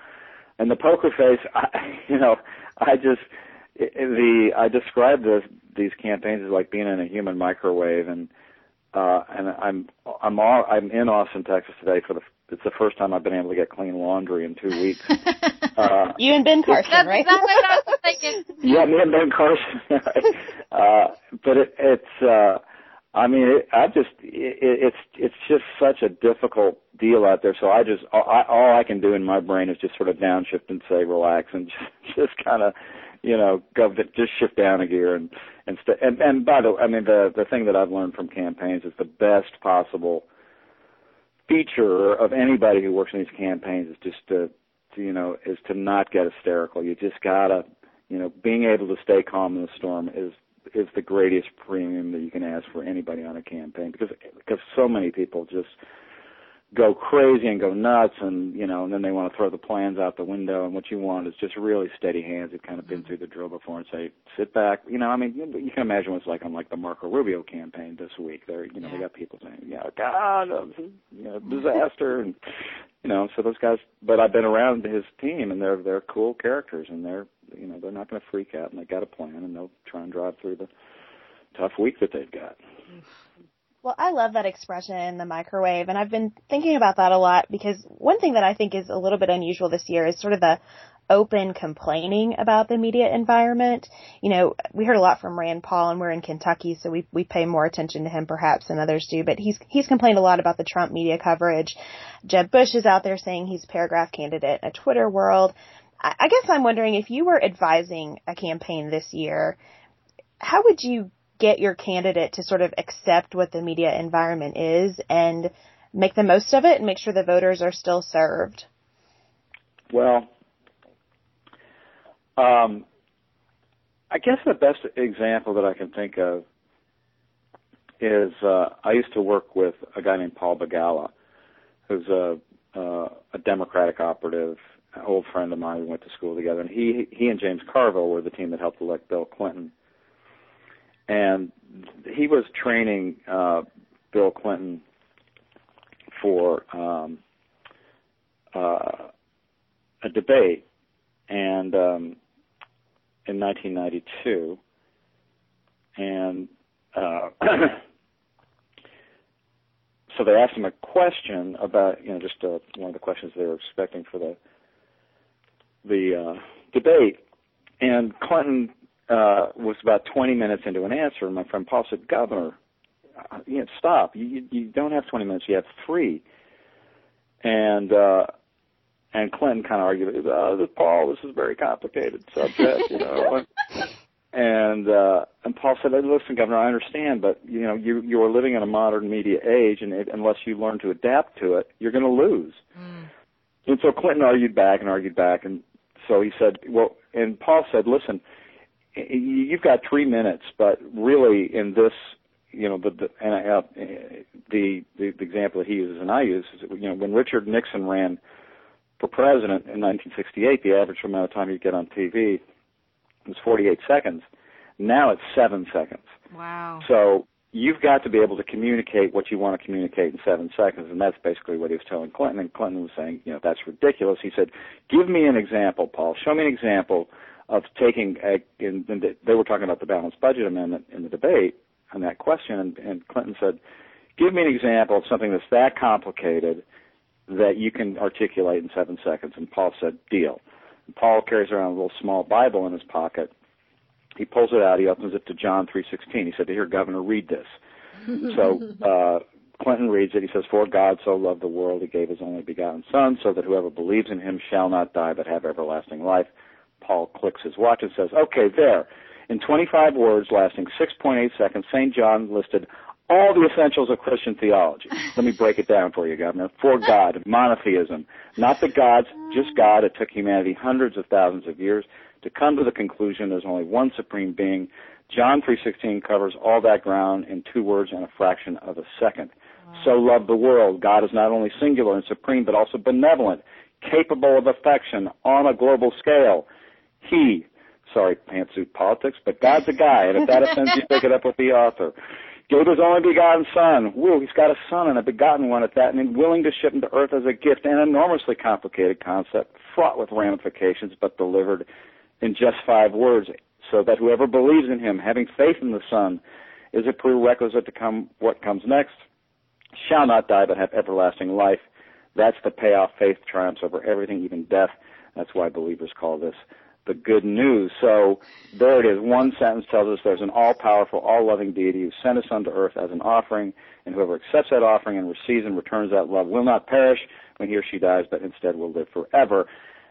and the poker face, I, you know, I just the I describe this these campaigns as like being in a human microwave and uh, and I'm I'm all, I'm in Austin, Texas today for the it's the first time I've been able to get clean laundry in two weeks. Uh,
You and Ben Carson,
That's
right?
exactly what I was thinking.
yeah, me and Ben Carson. uh, but it, it's uh, I mean, it, I just it, it's it's just such a difficult deal out there. So I just I, all I can do in my brain is just sort of downshift and say relax and just, just kind of you know go just shift down a gear and and st- and and by the way, I mean the the thing that I've learned from campaigns is the best possible feature of anybody who works in these campaigns is just to, to you know is to not get hysterical. You just gotta you know being able to stay calm in the storm is is the greatest premium that you can ask for anybody on a campaign because because so many people just go crazy and go nuts and you know and then they want to throw the plans out the window and what you want is just really steady hands. Who've kind of been mm-hmm. through the drill before and say sit back. You know i mean you, you can imagine what it's like on like the marco rubio campaign this week. There you know they got people saying yeah god you know disaster. And you know so those guys but i've been around his team and they're they're cool characters and they're you know they're not going to freak out and they got a plan and they'll try and drive through the tough week that they've got
Well, I love that expression, the microwave, and I've been thinking about that a lot because one thing that I think is a little bit unusual this year is sort of the open complaining about the media environment. You know, we heard a lot from Rand Paul and we're in Kentucky, so we we pay more attention to him perhaps than others do, but he's he's complained a lot about the Trump media coverage. Jeb Bush is out there saying he's a paragraph candidate in a Twitter world. I, I guess I'm wondering if you were advising a campaign this year, how would you get your candidate to sort of accept what the media environment is and make the most of it and make sure the voters are still served?
Well, um, I guess the best example that I can think of is uh, I used to work with a guy named Paul Begala, who's a uh, a Democratic operative, an old friend of mine. We went to school together, and he he and James Carville were the team that helped elect Bill Clinton. And he was training uh, Bill Clinton for um, uh, a debate, and um, in 1992, and uh, so they asked him a question about, you know, just uh, one of the questions they were expecting for the the uh, debate, and Clinton uh, was about 20 minutes into an answer, and my friend Paul said, "Governor, uh, you know, stop. You, you you don't have 20 minutes. You have three. And uh, and Clinton kind of argued, oh, this, Paul, this is a very complicated subject, you know. and uh, and Paul said, listen, Governor, I understand, but you know, you you are living in a modern media age, and it, unless you learn to adapt to it, you're going to lose. And so Clinton argued back and argued back, and so he said, well, and Paul said, listen, you've got three minutes, but really in this, you know, the the, and I, uh, the the the example that he uses and I use is, you know, when Richard Nixon ran for president in 1968, the average amount of time you get on TV was 48 seconds. Now it's seven seconds.
Wow.
So you've got to be able to communicate what you want to communicate in seven seconds, and that's basically what he was telling Clinton. And Clinton was saying, you know, that's ridiculous. He said, "Give me an example, Paul. Show me an example of taking a." In, in the, they were talking about the balanced budget amendment in the debate on that question, and, and Clinton said, "Give me an example of something that's that complicated that you can articulate in seven seconds." And Paul said, "Deal." And Paul carries around a little small Bible in his pocket. He pulls it out. He opens it to John 3:16. He said, "Here, Governor, read this." so uh, Clinton reads it. He says, "For God so loved the world, He gave His only begotten Son, so that whoever believes in Him shall not die, but have everlasting life." Paul clicks his watch and says, "Okay, there." In 25 words, lasting 6.8 seconds, St. John listed all the essentials of Christian theology. Let me break it down for you, Governor. For God, monotheism, not the gods, just God. It took humanity hundreds of thousands of years to come to the conclusion there's only one supreme being. John 3:16 covers all that ground in two words and a fraction of a second. so loved the world. God is not only singular and supreme, but also benevolent, capable of affection on a global scale. He, sorry, pantsuit politics, but God's a guy, and if that offends you, pick it up with the author. Gave his only begotten son. Woo, he's got a son and a begotten one at that, and willing to ship him to earth as a gift, an enormously complicated concept, fraught with ramifications, but delivered in just five words, so that whoever believes in him, having faith in the Son, is a prerequisite to come what comes next, shall not die but have everlasting life. That's the payoff. Faith triumphs over everything, even death. That's why believers call this the good news. So there it is. One sentence tells us there's an all-powerful, all-loving deity who sent his son to earth as an offering, and whoever accepts that offering and receives and returns that love will not perish when he or she dies, but instead will live forever.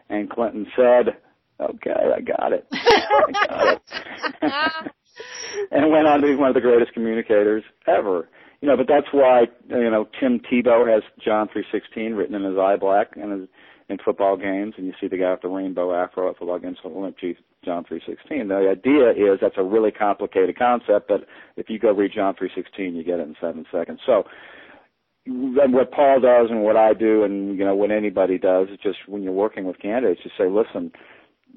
And Clinton said, okay, I got it. I got it. and went on to be one of the greatest communicators ever. You know, but that's why, you know, Tim Tebow has John 3.16 written in his eye black and his in football games, and you see the guy with the rainbow afro at football games, of Olympic John 3:16. The idea is that's a really complicated concept, but if you go read John 3:16, you get it in seven seconds. So what Paul does and what I do, and you know what anybody does, is just when you're working with candidates, just say, listen,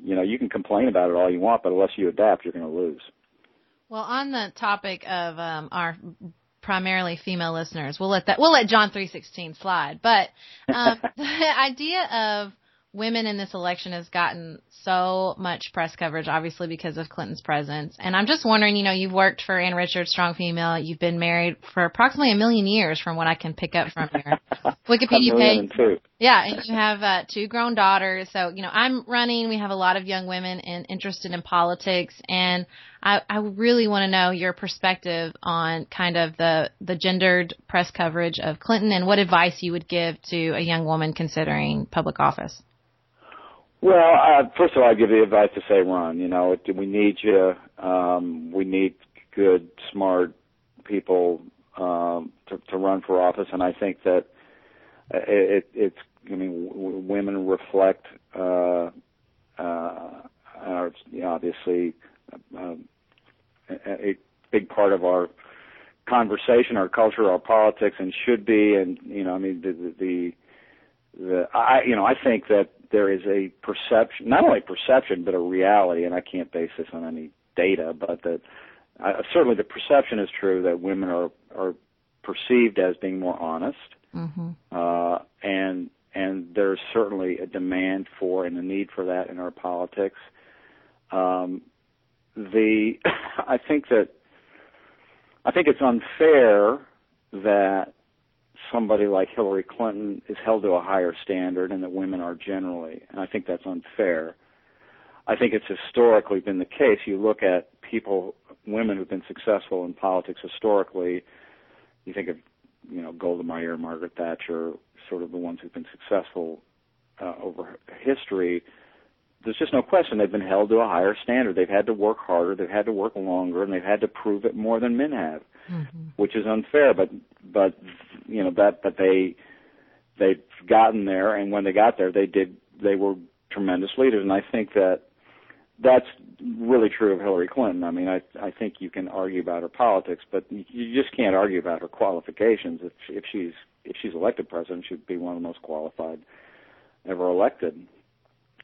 you know, you can complain about it all you want, but unless you adapt, you're going to lose.
Well, on the topic of um, our primarily female listeners. We'll let that we'll let John three sixteen slide. But um, the idea of women in this election has gotten so much press coverage, obviously because of Clinton's presence. And I'm just wondering, you know, you've worked for Ann Richards, Strong Female. You've been married for approximately a million years, from what I can pick up from your Wikipedia page. Yeah, and you have uh, two grown daughters. So, you know, I'm running. We have a lot of young women and interested in politics, and I, I really want to know your perspective on kind of the the gendered press coverage of Clinton and what advice you would give to a young woman considering public office.
Well, uh, first of all, I give the advice to say run. You know, we need you. Um, we need good, smart people um, to, to run for office, and I think that it, it's. I mean, w- women reflect. Uh, uh, our, you know, obviously, uh, a, a big part of our conversation, our culture, our politics, and should be. And you know, I mean, the the, the, the I you know, I think that there is a perception, not only perception, but a reality, and I can't base this on any data, but that uh, certainly the perception is true that women are are perceived as being more honest, mm-hmm. uh, and and there's certainly a demand for and a need for that in our politics. Um, the I think that I think it's unfair that somebody like Hillary Clinton is held to a higher standard and that women are generally. And I think that's unfair. I think it's historically been the case. You look at people, women who've been successful in politics historically, you think of, you know, Golda Meir, Margaret Thatcher, sort of the ones who've been successful uh, over history. There's just no question they've been held to a higher standard. They've had to work harder, they've had to work longer, and they've had to prove it more than men have, mm-hmm. which is unfair. But but you know that but they they've gotten there, and when they got there, they did they were tremendous leaders, and I think that that's really true of Hillary Clinton. I mean, I I think you can argue about her politics, but you just can't argue about her qualifications. If if she's if she's elected president, she'd be one of the most qualified ever elected.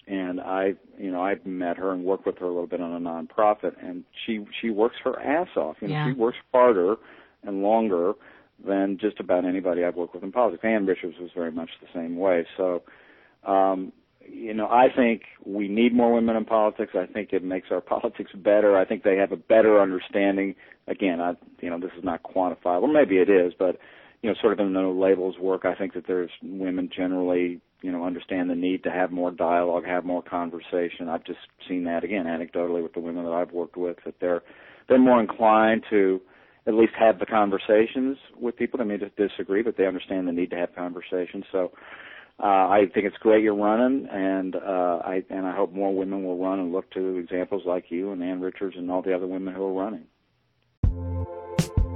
And I, you know, I've met her and worked with her a little bit on a nonprofit, and she she works her ass off. You know, yeah. she works harder and longer than just about anybody I've worked with in politics. Ann Richards was very much the same way. So, um, you know, I think we need more women in politics. I think it makes our politics better. I think they have a better understanding. Again, I, you know, this is not quantifiable. Maybe it is, but you know, sort of in the labels work, I think that there's women generally, you know, understand the need to have more dialogue, have more conversation. I've just seen that again anecdotally with the women that I've worked with that they're they're more inclined to at least have the conversations with people. They may just disagree, but they understand the need to have conversations. So uh, I think it's great you're running, and uh, I and I hope more women will run and look to examples like you and Ann Richards and all the other women who are running.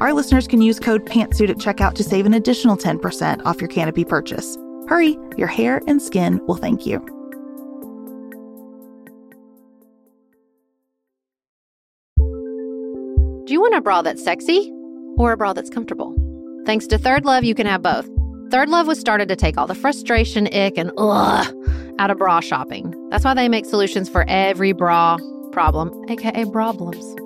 our listeners can use code PANTSUIT at checkout to save an additional 10% off your Canopy purchase. Hurry, your hair and skin will thank you.
Do you want a bra that's sexy or a bra that's comfortable? Thanks to Third Love, you can have both. Third Love was started to take all the frustration, ick, and ugh out of bra shopping. That's why they make solutions for every bra problem, aka problems.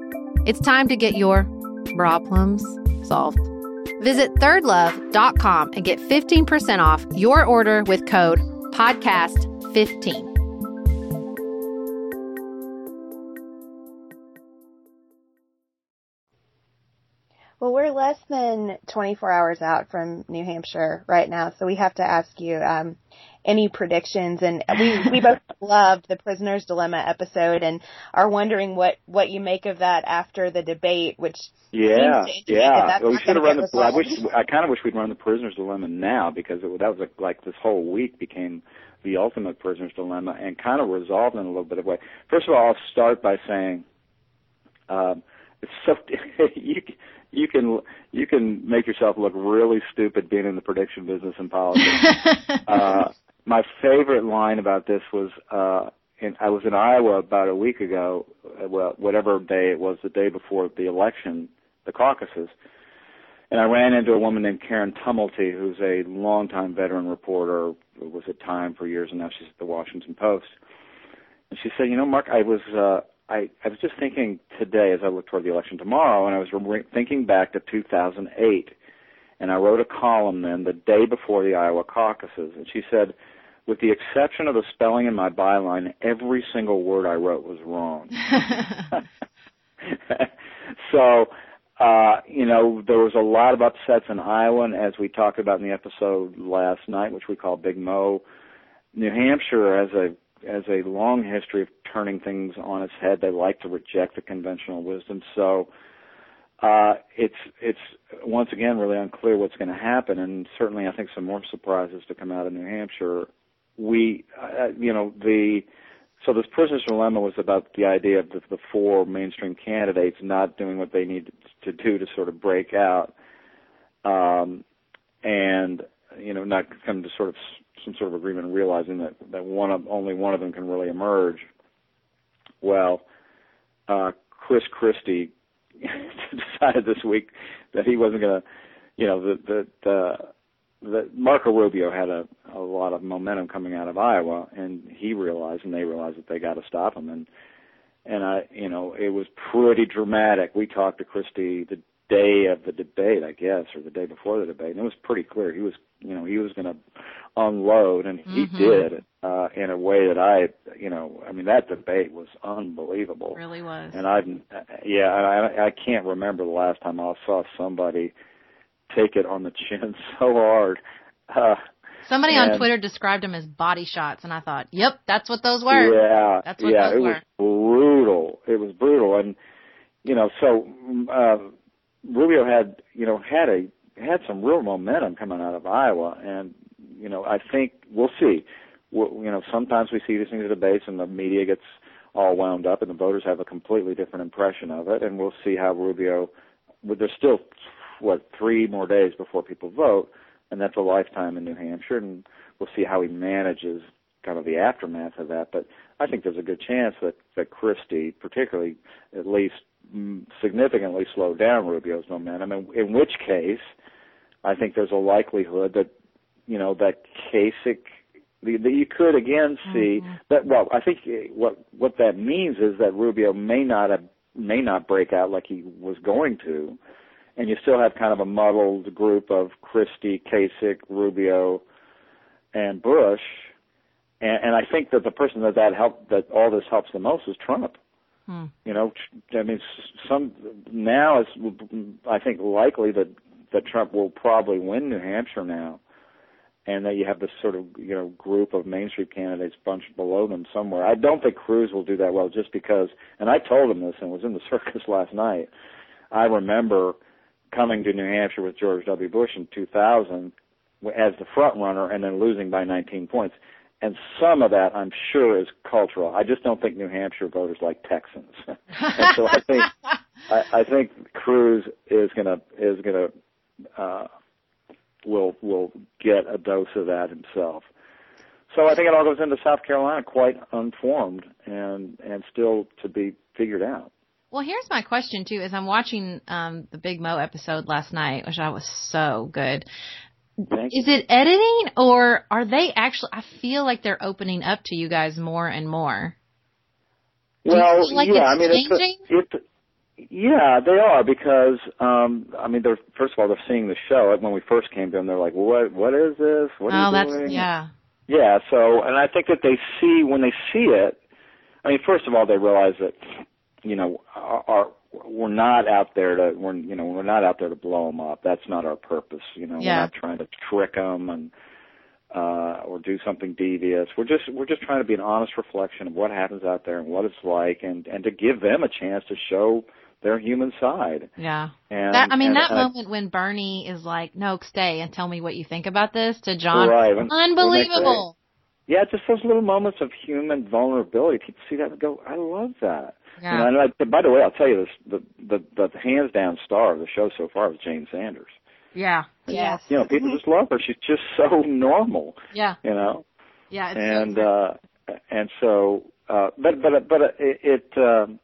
It's time to get your problems solved. Visit thirdlove.com and get 15% off your order with code podcast15.
Well, we're less than 24 hours out from New Hampshire right now, so we have to ask you um, any predictions. And we we both loved the Prisoner's Dilemma episode, and are wondering what what you make of that after the debate, which
yeah, yeah. Well, we should have run the. I wish I kind of wish we'd run the Prisoner's Dilemma now because it, that was like, like this whole week became the ultimate Prisoner's Dilemma and kind of resolved in a little bit of way. First of all, I'll start by saying. Um, it's so you you can you can make yourself look really stupid being in the prediction business and politics. uh, my favorite line about this was uh, in, I was in Iowa about a week ago, well, whatever day it was, the day before the election, the caucuses, and I ran into a woman named Karen Tumulty, who's a longtime veteran reporter, was at Time for years, and now she's at the Washington Post. And she said, "You know, Mark, I was uh, I, I was just thinking today as I look toward the election tomorrow, and I was re- thinking back to 2008, and I wrote a column then the day before the Iowa caucuses, and she said, with the exception of the spelling in my byline, every single word I wrote was wrong. so, uh, you know, there was a lot of upsets in Iowa, and as we talked about in the episode last night, which we call Big Mo, New Hampshire has a has a long history of turning things on its head. They like to reject the conventional wisdom. So uh, it's it's once again really unclear what's going to happen, and certainly I think some more surprises to come out of New Hampshire. We, uh, you know, the so this prisoner's dilemma was about the idea of the, the four mainstream candidates not doing what they needed to do to sort of break out, um, and you know not come to sort of some sort of agreement, realizing that that one of only one of them can really emerge. Well, uh, Chris Christie decided this week that he wasn't going to, you know, that that uh, that Marco Rubio had a a lot of momentum coming out of Iowa, and he realized, and they realized that they got to stop him, and and I, you know, it was pretty dramatic. We talked to Christie the day of the debate, I guess, or the day before the debate, and it was pretty clear he was, you know, he was going to unload, and he
Mhm.
did uh, in a way that I, you know, I mean, that debate was unbelievable.
It Really was.
And I've, yeah, I, I can't remember the last time I saw somebody take it on the chin so hard. Uh,
Somebody on Twitter described them as body shots, and I thought, "Yep, that's what those were."
Yeah,
That's what
yeah,
those
it
were.
was brutal. It was brutal, and you know, so uh, Rubio had, you know, had a had some real momentum coming out of Iowa, and you know, I think we'll see. We'll, you know, sometimes we see these things at debates, and the media gets all wound up, and the voters have a completely different impression of it, and we'll see how Rubio. Well, there's still what three more days before people vote, and that's a lifetime in New Hampshire, and we'll see how he manages kind of the aftermath of that. But I think there's a good chance that that Christie, particularly, at least mm, significantly slowed down Rubio's momentum. In, in which case, I think there's a likelihood that you know that Kasich that you could again see that. Well, I think what what that means is that Rubio may not have may not break out like he was going to, and you still have kind of a muddled group of Christie, Kasich, Rubio, and Bush. And, and I think that the person that that help that all this helps the most is Trump.
Hmm.
You know, I mean, some now it's I think likely that that Trump will probably win New Hampshire now, and that you have this sort of you know group of Main Street candidates bunched below them somewhere. I don't think Cruz will do that well, just because. And I told him this, and was in the circus last night. I remember coming to New Hampshire with George W. Bush in 2000 as the front runner, and then losing by 19 points. And some of that, I'm sure, is cultural. I just don't think New Hampshire voters like Texans, and so I think I, I think Cruz is gonna is gonna uh, will will get a dose of that himself. So I think it all goes into South Carolina quite unformed and and still to be figured out.
Well, here's my question too. As I'm watching um, the Big Mo episode last night, which I was so good.
Thank
Is it editing or are they actually? I feel like they're opening up to you guys more and more. You
Well,
like
yeah,
it's
I mean,
changing?
it's a, it, yeah, they are because um I mean, they're first of all they're seeing the show. Like when we first came to them, they're like, "What? What is this? What are
oh,
you
that's
doing?"
yeah.
Yeah, so and I think that they see when they see it. I mean, first of all, they realize that you know our, our we're not out there to we're you know we're not out there to blow them up. That's not our purpose. You know,
Yeah.
we're not trying to trick them and uh or do something devious. We're just we're just trying to be an honest reflection of what happens out there and what it's like, and and to give them a chance to show their human side.
Yeah.
And
That, I mean,
and-
that
and I-
moment when Bernie is like, "No, stay and tell me what you think about this," to John,
Right,
unbelievable.
Yeah, just those little moments of human vulnerability. People see that and go, "I love that."
Yeah.
You know, and I, by the way, I'll tell you this: the the the hands down star of the show so far is Jane Sanders.
Yeah. Yes.
You know, people just love her. She's just so normal.
Yeah.
You know,
Yeah. It's
and
so
uh and so, uh but but but it, it um,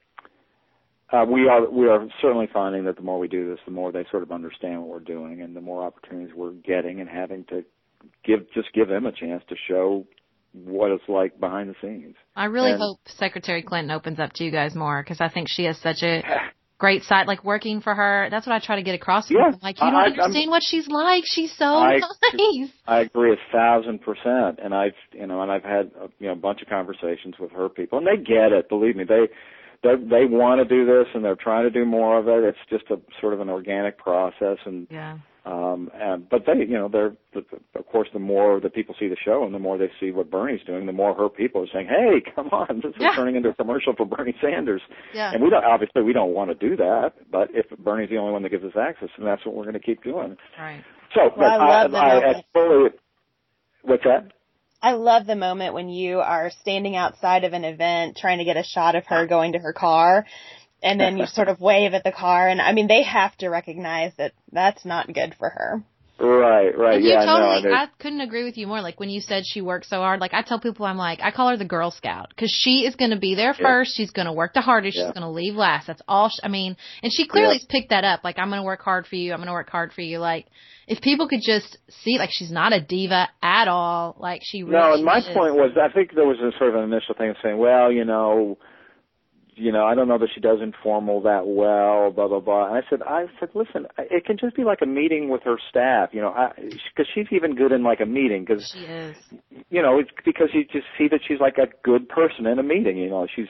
uh, we are we are certainly finding that the more we do this, the more they sort of understand what we're doing, and the more opportunities we're getting, and having to give just give them a chance to show what it's like behind the scenes.
I really
And-
hope Secretary Clinton opens up to you guys more because I think she has such a great side. Like working for her, that's what I try to get across. to
Yeah,
people. like you don't
I- I'm-
understand what she's like. She's so
I-
nice.
I agree a thousand percent, and I've you know, and I've had uh, you know a bunch of conversations with her people, and they get it. Believe me, they they they want to do this, and they're trying to do more of it. It's just a sort of an organic process, and
Yeah.
Um, and but they you know they're of course the more the people see the show, and the more they see what Bernie's doing, the more her people are saying, hey, come on, this
Yeah.
is turning into a commercial for Bernie Sanders.
Yeah.
And we don't obviously we don't want to do that, but if Bernie's the only one that gives us access, then that's what we're going to keep doing.
Right.
So,
Well, I
but
love the
I, I, I fully. What's that?
I love the moment when you are standing outside of an event trying to get a shot of her going to her car and then you sort of wave at the car and I mean they have to recognize that that's not good for her.
Right, right.
And
yeah,
totally,
no,
I couldn't agree with you more. Like when you said she works so hard, like I tell people, I'm like, I call her the Girl Scout because she is going to be there
Yeah.
first. She's going to work the hardest.
Yeah.
She's going to leave last. That's all. She, I mean, and she clearly
Yeah.
has picked that up. Like I'm going to work hard for you. I'm going to work hard for you. Like if people could just see, like she's not a diva at all. Like she really
No, and my
is.
point was, I think there was a sort of an initial thing of saying, well, you know, you know, I don't know that she does informal that well, blah blah blah. And I said, I said, listen, it can just be like a meeting with her staff, you know, because she's even good in like a meeting, because you know, it's because you just see that she's like a good person in a meeting. You know, she's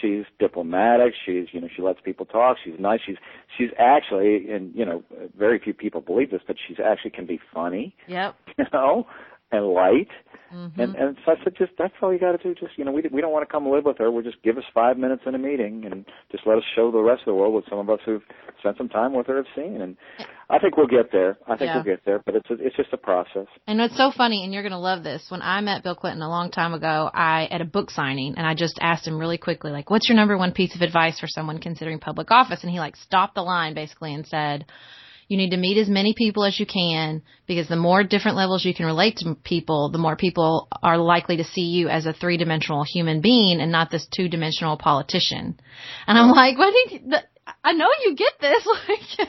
she's diplomatic. She's you know she lets people talk. She's nice. She's she's actually, and you know, very few people believe this, but she's actually can be funny.
Yep.
You know, and light.
Mm-hmm.
And and so I said, just that's all you got to do. Just you know, we we don't want to come live with her. We'll just give us five minutes in a meeting and just let us show the rest of the world what some of us who've spent some time with her have seen. And I think we'll get there. I think
Yeah.
we'll get there. But it's a, it's just a process.
And it's so funny, and you're going to love this, when I met Bill Clinton a long time ago, I, at a book signing, and I just asked him really quickly, like, what's your number one piece of advice for someone considering public office? And he like stopped the line basically and said, you need to meet as many people as you can because the more different levels you can relate to people, the more people are likely to see you as a three dimensional human being and not this two dimensional politician. And I'm like, what did I know you get this. Like,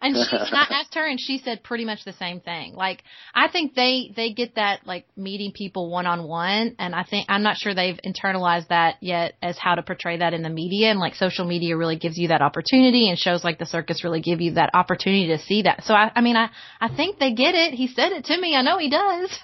and she, and I asked her and she said pretty much the same thing. Like, I think they, they get that like meeting people one on one. And I think, I'm not sure they've internalized that yet as how to portray that in the media. And like social media really gives you that opportunity and shows like the circus really give you that opportunity to see that. So I, I mean, I, I think they get it. He said it to me. I know he does.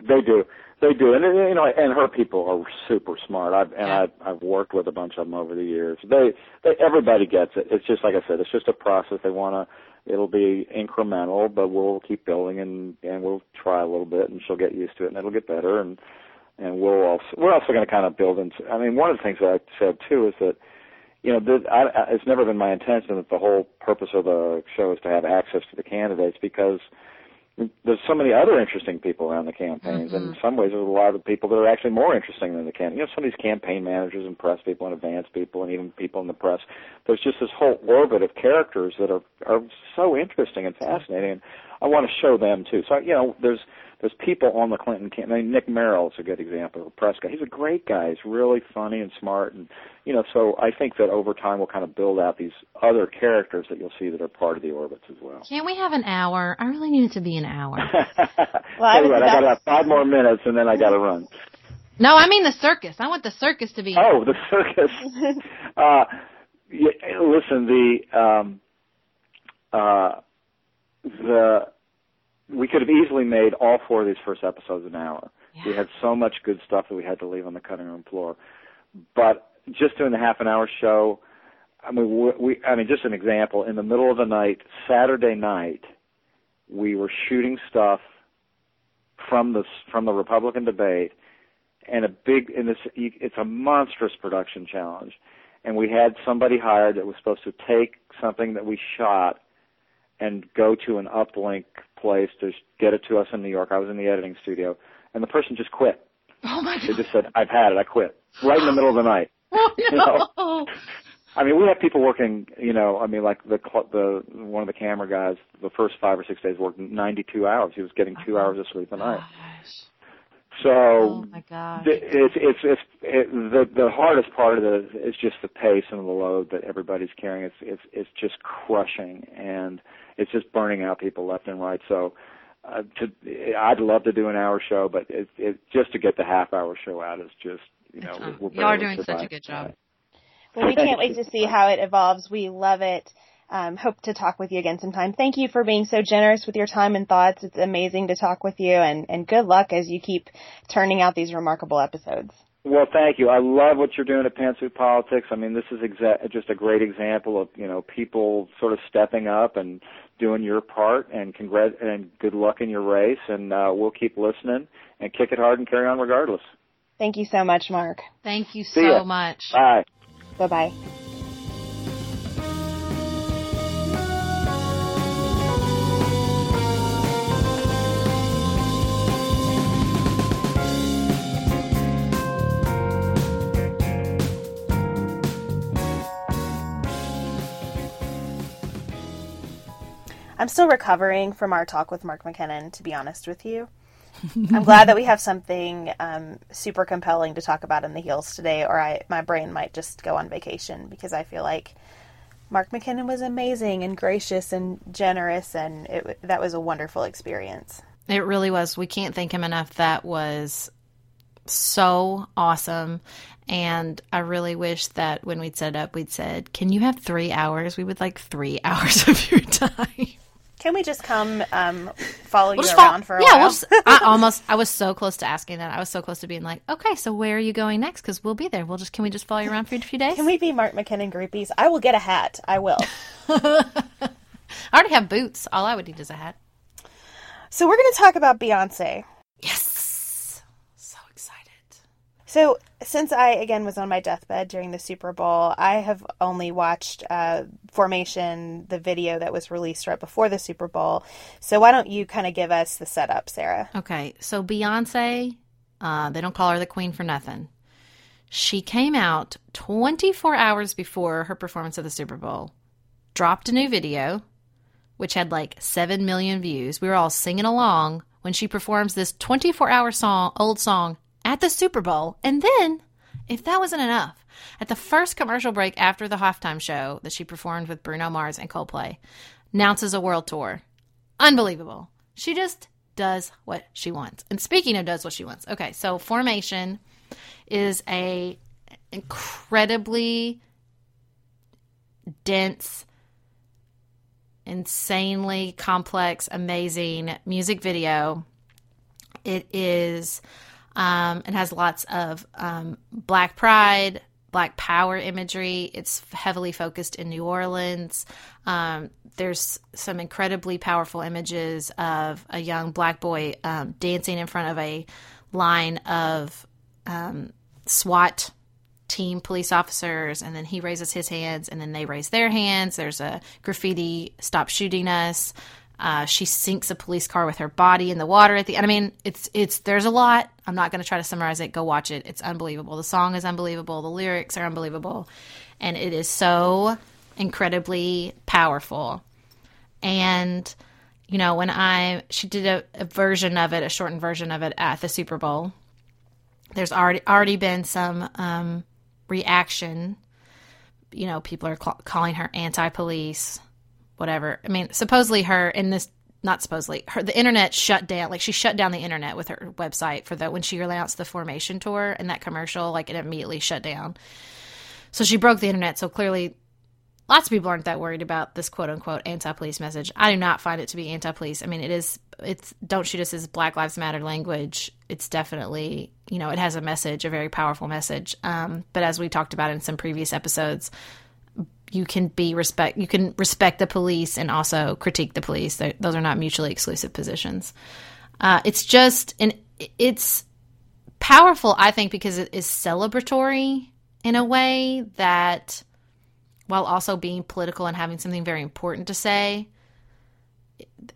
They do. They do, and you know, and her people are super smart. I've and
Yeah.
I've I've worked with a bunch of them over the years. They, they everybody gets it. It's just like I said, it's just a process. They want to. It'll be incremental, but we'll keep building and and we'll try a little bit, and she'll get used to it, and it'll get better, and and we'll also we're also going to kind of build into. I mean, one of the things that I said too is that you know, this, I, I, it's never been my intention that the whole purpose of the show is to have access to the candidates because there's so many other interesting people around the campaigns, and mm-hmm. in some ways, there's a lot of people that are actually more interesting than the can. You know, some of these campaign managers and press people and advance people, and even people in the press. There's just this whole orbit of characters that are are so interesting and fascinating. And I want to show them too. So you know, there's there's people on the Clinton campaign. I mean, Nick Merrill is a good example of a press guy. He's a great guy. He's really funny and smart, and you know, so I think that over time we'll kind of build out these other characters that you'll see that are part of the orbits as well.
Can't we have an hour? I really need it to be an hour.
Well, I
Tell you
was
what, I got about five more minutes, and then I got to run.
No, I mean the circus. I want the circus to be.
Oh, the circus. uh, yeah, listen, the um, uh, the we could have easily made all four of these first episodes an hour. We had so much good stuff that we had to leave on the cutting room floor. But just doing the half an hour show, I mean, we, we I mean, just an example. In the middle of the night, Saturday night, we were shooting stuff from the from the Republican debate, and a big and this it's a monstrous production challenge, and we had somebody hired that was supposed to take something that we shot and go to an uplink place to get it to us in New York. I was in the editing studio, and the person just quit.
Oh my God.
They just said, "I've had it. I quit." Right in the middle of the night.
Oh
You know? I mean, we have people working. You know, I mean, like the the one of the camera guys. The first five or six days worked 92 hours. He was getting two oh, hours of sleep a night. So
Oh my gosh.
the- it's it's it's it, the the hardest part of it is just the pace and the load that everybody's carrying. It's it's it's just crushing and it's just burning out people left and right. So uh, to I'd love to do an hour show, but it it just to get the half hour show out is just you know
It's-
we're
Y'all are
barely
doing such a good job.
Well, we can't wait to see how it evolves. We love it. Um, hope to talk with you again sometime. Thank you for being so generous with your time and thoughts. It's amazing to talk with you, and, and good luck as you keep turning out these remarkable episodes.
Well, thank you. I love what you're doing at Pantsuit Politics. I mean, this is exa- just a great example of you know people sort of stepping up and doing your part. And congrat and good luck in your race. And uh, we'll keep listening and kick it hard and carry on regardless.
Thank you so much, Mark.
Thank you
See ya.
so much.
Bye.
Bye bye. I'm still recovering from our talk with Mark McKinnon, to be honest with you. I'm glad that we have something um, super compelling to talk about in the heels today, or I my brain might just go on vacation because I feel like Mark McKinnon was amazing and gracious and generous, and it, that was a wonderful experience.
It really was. We can't thank him enough. That was so awesome. And I really wish that when we'd set up, we'd said, Can you have three hours? We would like three hours of your time.
Can we just come um, follow
We'll
you around for a
yeah,
while?
we'll just, I almost, I was so close to asking that. I was so close to being like, okay, so where are you going next? Because we'll be there. We'll just, can we just follow you around for a few days?
Can we be Mark McKinnon groupies? I will get a hat. I will.
I already have boots. All I would need is a hat.
So we're going to talk about Beyonce.
Yes. So
since I again was on my deathbed during the Super Bowl, I have only watched uh, Formation, the video that was released right before the Super Bowl. So why don't you kind of give us the setup, Sarah?
Okay, so Beyonce, uh, they don't call her the queen for nothing. She came out 24 hours before her performance of the Super Bowl, dropped a new video, which had like 7 million views. We were all singing along when she performs this 24 hour song, old song at the Super Bowl. And then, if that wasn't enough, at the first commercial break after the halftime show that she performed with Bruno Mars and Coldplay, announces a world tour. Unbelievable. She just does what she wants. And speaking of does what she wants, okay, so Formation is a incredibly dense, insanely complex, amazing music video. It is um, it has lots of um, black pride, black power imagery. It's heavily focused in New Orleans. Um, there's some incredibly powerful images of a young black boy um, dancing in front of a line of um, SWAT team police officers, and then he raises his hands, and then they raise their hands. There's a graffiti, "Stop shooting us." Uh, she sinks a police car with her body in the water at the end. I mean, it's it's there's a lot. I'm not going to try to summarize it. Go watch it. It's unbelievable. The song is unbelievable. The lyrics are unbelievable, and it is so incredibly powerful. And you know, when I she did a, a version of it, a shortened version of it at the Super Bowl. There's already already been some um, reaction. You know, people are ca- calling her anti-police whatever. I mean, supposedly her in this not supposedly her the internet shut down like she shut down the internet with her website for the when she announced the formation tour and that commercial like it immediately shut down. So she broke the internet. So clearly lots of people aren't that worried about this quote unquote anti-police message. I do not find it to be anti-police. I mean, it is it's don't shoot us as Black Lives Matter language. It's definitely, you know, it has a message, a very powerful message. Um, but as we talked about in some previous episodes, you can be respect you can respect the police and also critique the police. They're, those are not mutually exclusive positions. Uh, it's just and it's powerful i think because it is celebratory in a way that while also being political and having something very important to say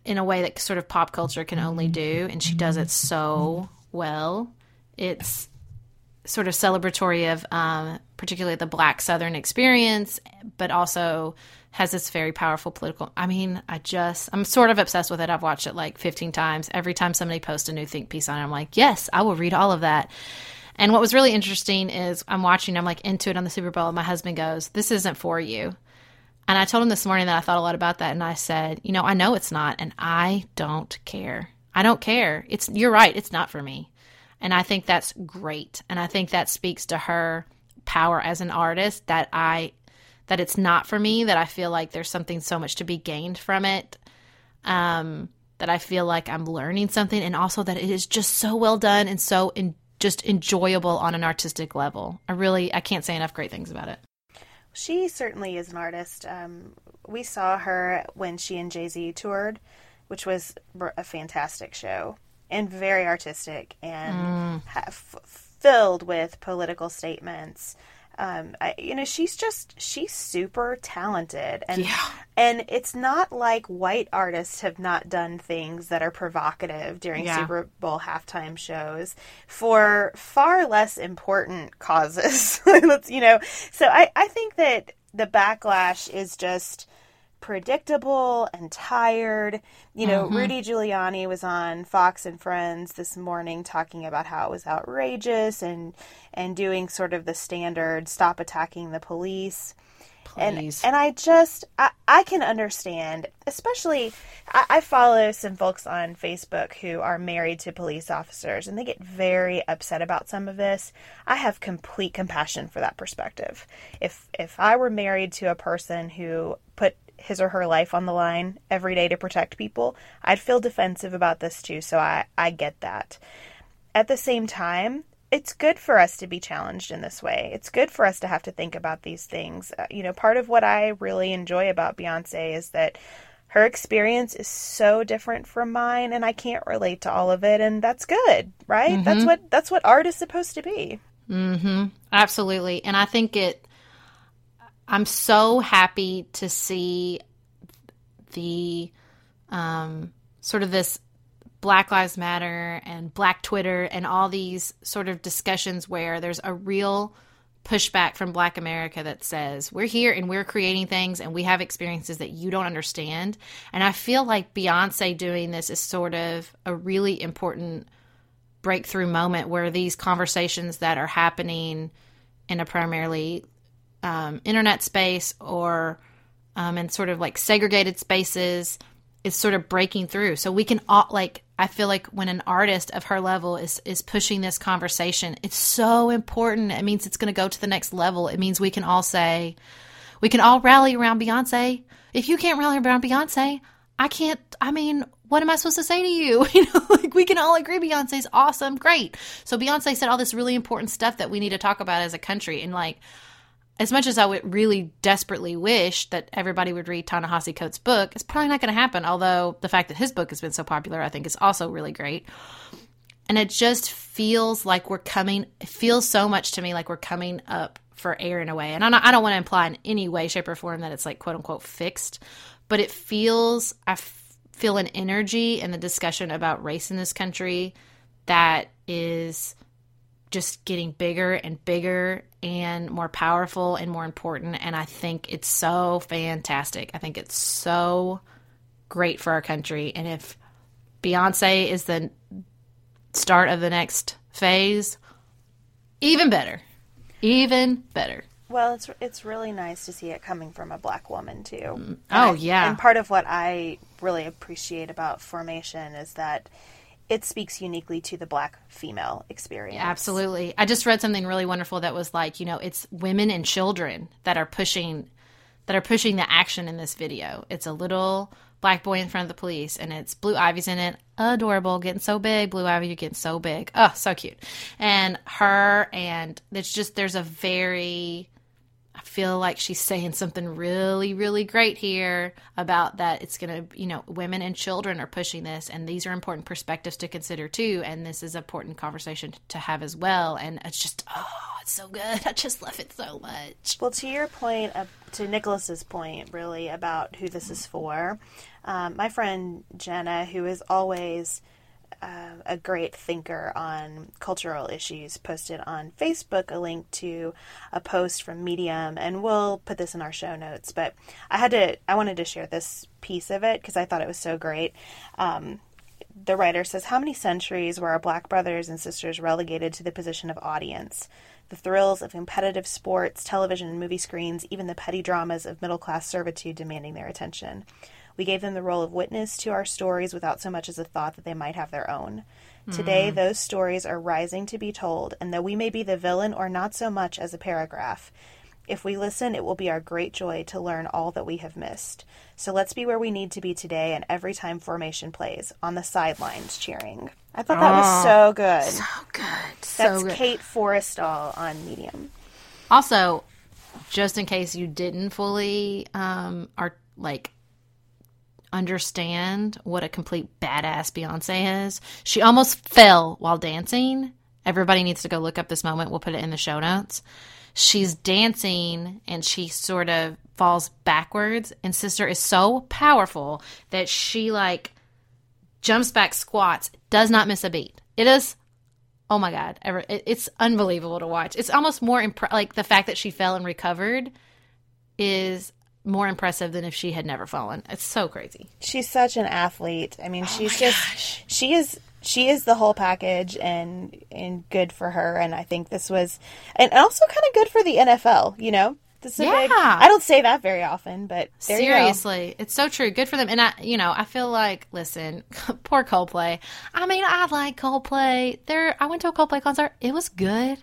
in a way that sort of pop culture can only do and she does it so well it's sort of celebratory of um, particularly the black southern experience but also has this very powerful political i mean i just i'm sort of obsessed with it. I've watched it like 15 times. Every time somebody posts a new think piece on it i'm like yes i will read all of that. And what was really interesting is i'm watching i'm like into it on the super bowl and my husband goes this isn't for you. And i told him this morning that i thought a lot about that and i said you know i know it's not and i don't care. I don't care. It's you're right it's not for me. And I think that's great. And I think that speaks to her power as an artist that I that it's not for me, that I feel like there's something so much to be gained from it. Um that I feel like I'm learning something and also that it is just so well done and so in, just enjoyable on an artistic level. I really I can't say enough great things about it.
She certainly is an artist. Um, we saw her when she and Jay Z toured, which was a fantastic show and very artistic and ha- f- filled with political statements. Um, I, you know, she's just she's super talented, and
Yeah.
and it's not like white artists have not done things that are provocative during
Yeah.
Super Bowl halftime shows for far less important causes. Let's you know, so I I think that the backlash is just predictable and tired. You know, mm-hmm. Rudy Giuliani was on Fox and Friends this morning talking about how it was outrageous and and doing sort of the standard stop attacking the police.
Please.
And and I just I, I can understand, especially I, I follow some folks on Facebook who are married to police officers and they get very upset about some of this. I have complete compassion for that perspective. If if I were married to a person who put his or her life on the line every day to protect people, I'd feel defensive about this too, so I, I get that. At the same time, it's good for us to be challenged in this way. It's good for us to have to think about these things. Uh, you know, part of what I really enjoy about Beyonce is that her experience is so different from mine and I can't relate to all of it and that's good, right? Mm-hmm. That's what that's what art is supposed to be.
Mhm. Absolutely. And I think it I'm so happy to see the um, sort of this Black Lives Matter and Black Twitter and all these sort of discussions where there's a real pushback from Black America that says, we're here and we're creating things and we have experiences that you don't understand. And I feel like Beyonce doing this is sort of a really important breakthrough moment where these conversations that are happening in a primarily um, internet space or um, in sort of like segregated spaces is sort of breaking through. So we can all like I feel like when an artist of her level is is pushing this conversation, it's so important. It means it's going to go to the next level. It means we can all say, we can all rally around Beyonce. If you can't rally around Beyonce, I can't. I mean, what am I supposed to say to you? You know, like we can all agree Beyonce's awesome, great. So Beyonce said all this really important stuff that we need to talk about as a country, and like as much as I would really desperately wish that everybody would read Ta-Nehisi Coates' book, it's probably not going to happen. Although the fact that his book has been so popular, I think, is also really great. And it just feels like we're coming. It feels so much to me like we're coming up for air in a way. And I don't, I don't want to imply in any way, shape, or form that it's like quote unquote fixed, but it feels. I feel an energy in the discussion about race in this country that is just getting bigger and bigger and more powerful and more important. And I think it's so fantastic. I think it's so great for our country. And if Beyonce is the start of the next phase, even better. Even better.
Well, it's it's really nice to see it coming from a black woman too.
Mm. Oh
I,
yeah.
And part of what I really appreciate about Formation is that it speaks uniquely to the black female experience.
Absolutely. I just read something really wonderful that was like, you know, it's women and children that are pushing that are pushing the action in this video. It's a little black boy in front of the police and it's Blue Ivy's in it. Adorable, getting so big. Blue Ivy you're getting so big. Oh, so cute. And her and it's just there's a very I feel like she's saying something really, really great here about that it's going to, you know, women and children are pushing this, and these are important perspectives to consider too. And this is an important conversation to have as well. And it's just, oh, it's so good. I just love it so much.
Well, to your point, uh, to Nicholas's point, really, about who this is for, um, my friend Jenna, who is always uh, a great thinker on cultural issues, posted on Facebook a link to a post from Medium, and we'll put this in our show notes. But I had to, I wanted to share this piece of it because I thought it was so great. Um, the writer says, How many centuries were our black brothers and sisters relegated to the position of audience? The thrills of competitive sports, television and movie screens, even the petty dramas of middle class servitude demanding their attention. We gave them the role of witness to our stories without so much as a thought that they might have their own. Mm. Today, hmm. those stories are rising to be told, and though we may be the villain or not so much as a paragraph, if we listen, it will be our great joy to learn all that we have missed. So let's be where we need to be today and every time formation plays, on the sidelines cheering. I thought that oh, was so good.
So good.
That's
good.
Kate Forrestall on Medium.
Also, just in case you didn't fully um, are like understand what a complete badass Beyonce is. She almost fell while dancing. Everybody needs to go look up this moment. We'll put it in the show notes. She's dancing and she sort of falls backwards. And Sister is so powerful that she like jumps back, squats, does not miss a beat. It is, oh my God, it's unbelievable to watch. It's almost more imp- like the fact that she fell and recovered is more impressive than if she had never fallen. It's so crazy.
She's such an athlete. I mean, oh she's just she is she is the whole package and and good for her and I think this was and also kind of good for the NFL, you know. This is a big,
Yeah.
I don't say that very often, but there you go.
Seriously, it's so true. Good for them. And I, you know, I feel like, listen, poor Coldplay. I mean, I like Coldplay. There, I went to a Coldplay concert. It was good,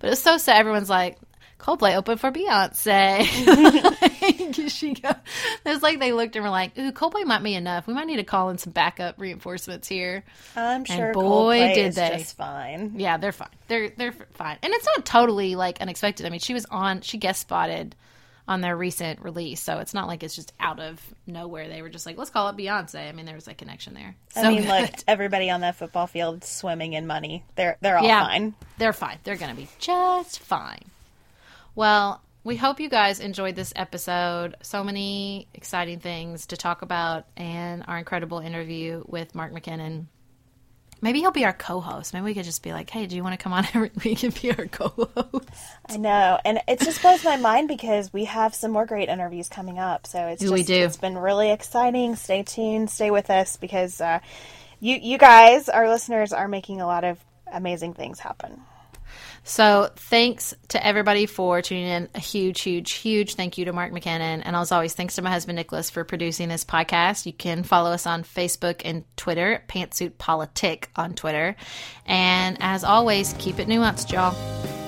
but it was so sad. Everyone's like, Coldplay open for Beyonce. Like, she go, it's like they looked and were like, "Ooh, Coldplay might be enough. We might need to call in some backup reinforcements here."
I'm sure
boy,
Coldplay
did
is
they.
just fine.
Yeah, they're fine. They're they're fine, and it's not totally like unexpected. I mean, she was on. She guest spotted on their recent release, so it's not like it's just out of nowhere. They were just like, let's call it Beyonce. I mean, there was a connection there.
I mean, look, everybody on that football field swimming in money. They're they're all
yeah,
fine.
they're fine. They're gonna be just fine. Well, we hope you guys enjoyed this episode. So many exciting things to talk about, and our incredible interview with Mark McKinnon. Maybe he'll be our co-host. Maybe we could just be like, "Hey, do you want to come on every week and be our co-host?"
I know, and it just blows my mind because we have some more great interviews coming up. So it's just,
We do.
It's been really exciting. Stay tuned. Stay with us because uh, you you guys, our listeners, are making a lot of amazing things happen.
So thanks to everybody for tuning in. A huge, huge, huge thank you to Mark McKinnon. And as always, thanks to my husband Nicholas for producing this podcast. You can follow us on Facebook and Twitter, Pantsuit Politic on Twitter. And as always, keep it nuanced, y'all.